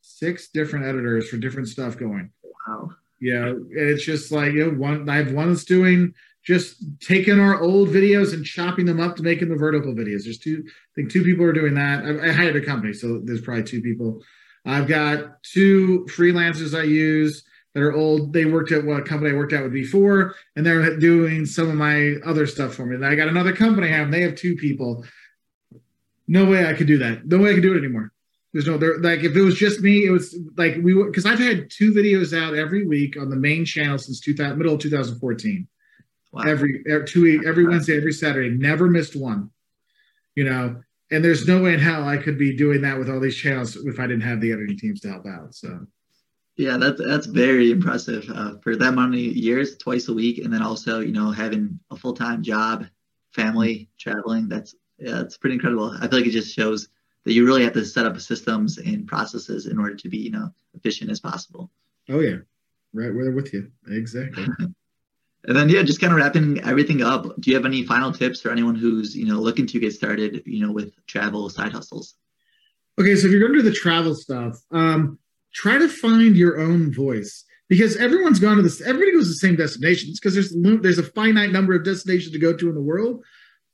six different editors for different stuff going. Wow. Yeah, it's just like you know, one. I have one that's doing just taking our old videos and chopping them up to making the vertical videos. There's two, I think two people are doing that. I, I hired a company, so there's probably two people. I've got two freelancers I use that are old. They worked at what company I worked at with before, and they're doing some of my other stuff for me. And I got another company I have, they have two people. No way I could do that. No way I could do it anymore. There's no there like if it was just me, it was like we because I've had two videos out every week on the main channel since 2000 middle of 2014 wow. every, every two every Wednesday, every Saturday. Never missed one. You know, and there's no way in hell I could be doing that with all these channels if I didn't have the editing teams to help out. So. Yeah, that's that's very impressive uh, for that many years, twice a week, and then also you know having a full time job, family, traveling. That's yeah, it's pretty incredible. I feel like it just shows that you really have to set up systems and processes in order to be you know efficient as possible. Oh yeah, right. We're with you exactly. and then yeah, just kind of wrapping everything up. Do you have any final tips for anyone who's you know looking to get started, you know, with travel side hustles? Okay, so if you're going to do the travel stuff, um, try to find your own voice because everyone's gone to this everybody goes to the same destinations because there's there's a finite number of destinations to go to in the world.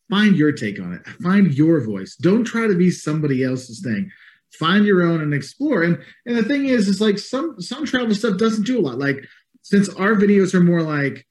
Find your take on it. Find your voice. Don't try to be somebody else's thing. Find your own and explore. And and the thing is is like some some travel stuff doesn't do a lot. Like since our videos are more like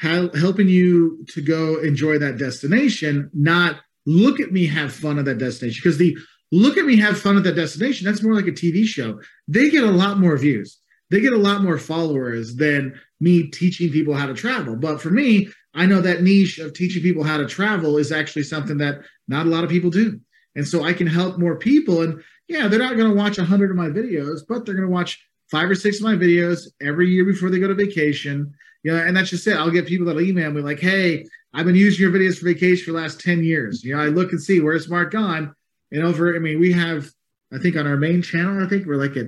helping you to go enjoy that destination not look at me have fun at that destination because the look at me have fun at that destination. That's more like a TV show. They get a lot more views. They get a lot more followers than me teaching people how to travel. But for me, I know that niche of teaching people how to travel is actually something that not a lot of people do. And so I can help more people. And yeah, they're not going to watch 100 of my videos, but they're going to watch five or six of my videos every year before they go to vacation. You know, and that's just it. I'll get people that email me like, hey, I've been using your videos for vacation for the last 10 years. You know, I look and see where's Mark gone and over i mean we have i think on our main channel i think we're like at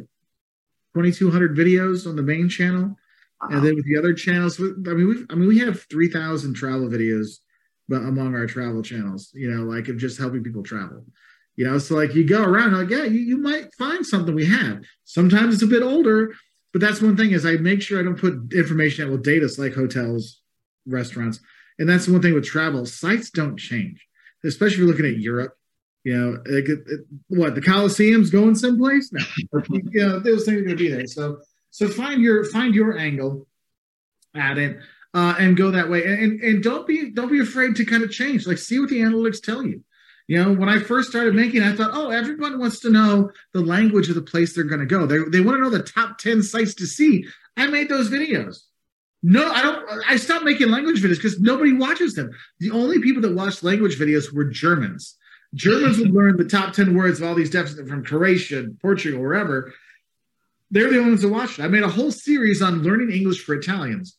2200 videos on the main channel wow. and then with the other channels i mean we i mean we have 3000 travel videos but among our travel channels you know like of just helping people travel you know so like you go around like yeah you, you might find something we have sometimes it's a bit older but that's one thing is i make sure i don't put information that will date us like hotels restaurants and that's the one thing with travel sites don't change especially if you're looking at europe you know, it, it, what the Coliseum's going someplace? No, you know, those things are going to be there. So, so find your find your angle at it uh, and go that way. And, and and don't be don't be afraid to kind of change. Like see what the analytics tell you. You know, when I first started making, I thought, oh, everyone wants to know the language of the place they're going to go. They they want to know the top ten sites to see. I made those videos. No, I don't. I stopped making language videos because nobody watches them. The only people that watched language videos were Germans Germans would learn the top 10 words of all these deficits from Croatia, Portugal, wherever. They're the only ones that watched it. I made a whole series on learning English for Italians.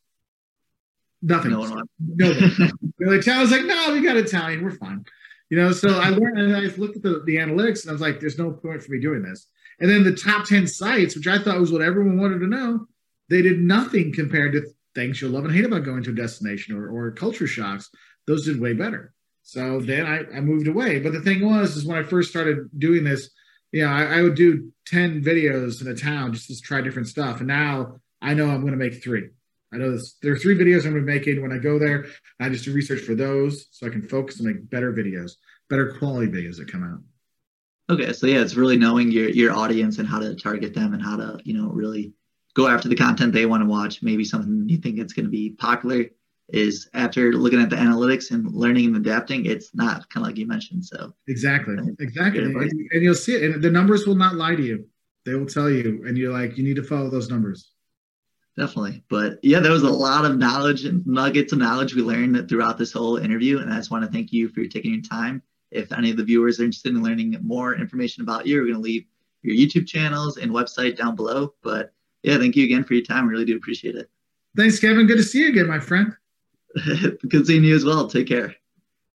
Nothing. No one. No the Italians like, no, we got Italian. We're fine. You know, so I learned and I looked at the, the analytics and I was like, there's no point for me doing this. And then the top 10 sites, which I thought was what everyone wanted to know, they did nothing compared to things you'll love and hate about going to a destination or, or culture shocks. Those did way better. So then I, I moved away. But the thing was, is when I first started doing this, you know, I, I would do 10 videos in a town just to try different stuff. And now I know I'm going to make three. I know this, there are three videos I'm going to be making when I go there. I just do research for those so I can focus and make better videos, better quality videos that come out. Okay, so yeah, it's really knowing your your audience and how to target them and how to you know really go after the content they want to watch. Maybe something you think it's going to be popular is after looking at the analytics and learning and adapting, it's not kind of like you mentioned. So exactly, exactly, and, and you'll see it, and the numbers will not lie to you. They will tell you, and you're like, you need to follow those numbers. Definitely, but yeah, there was a lot of knowledge and nuggets of knowledge we learned throughout this whole interview, and I just want to thank you for taking your time. If any of the viewers are interested in learning more information about you, we're going to leave your YouTube channels and website down below. But yeah, thank you again for your time. I really do appreciate it. Thanks, Kevin. Good to see you again, my friend. Good seeing you as well. Take care.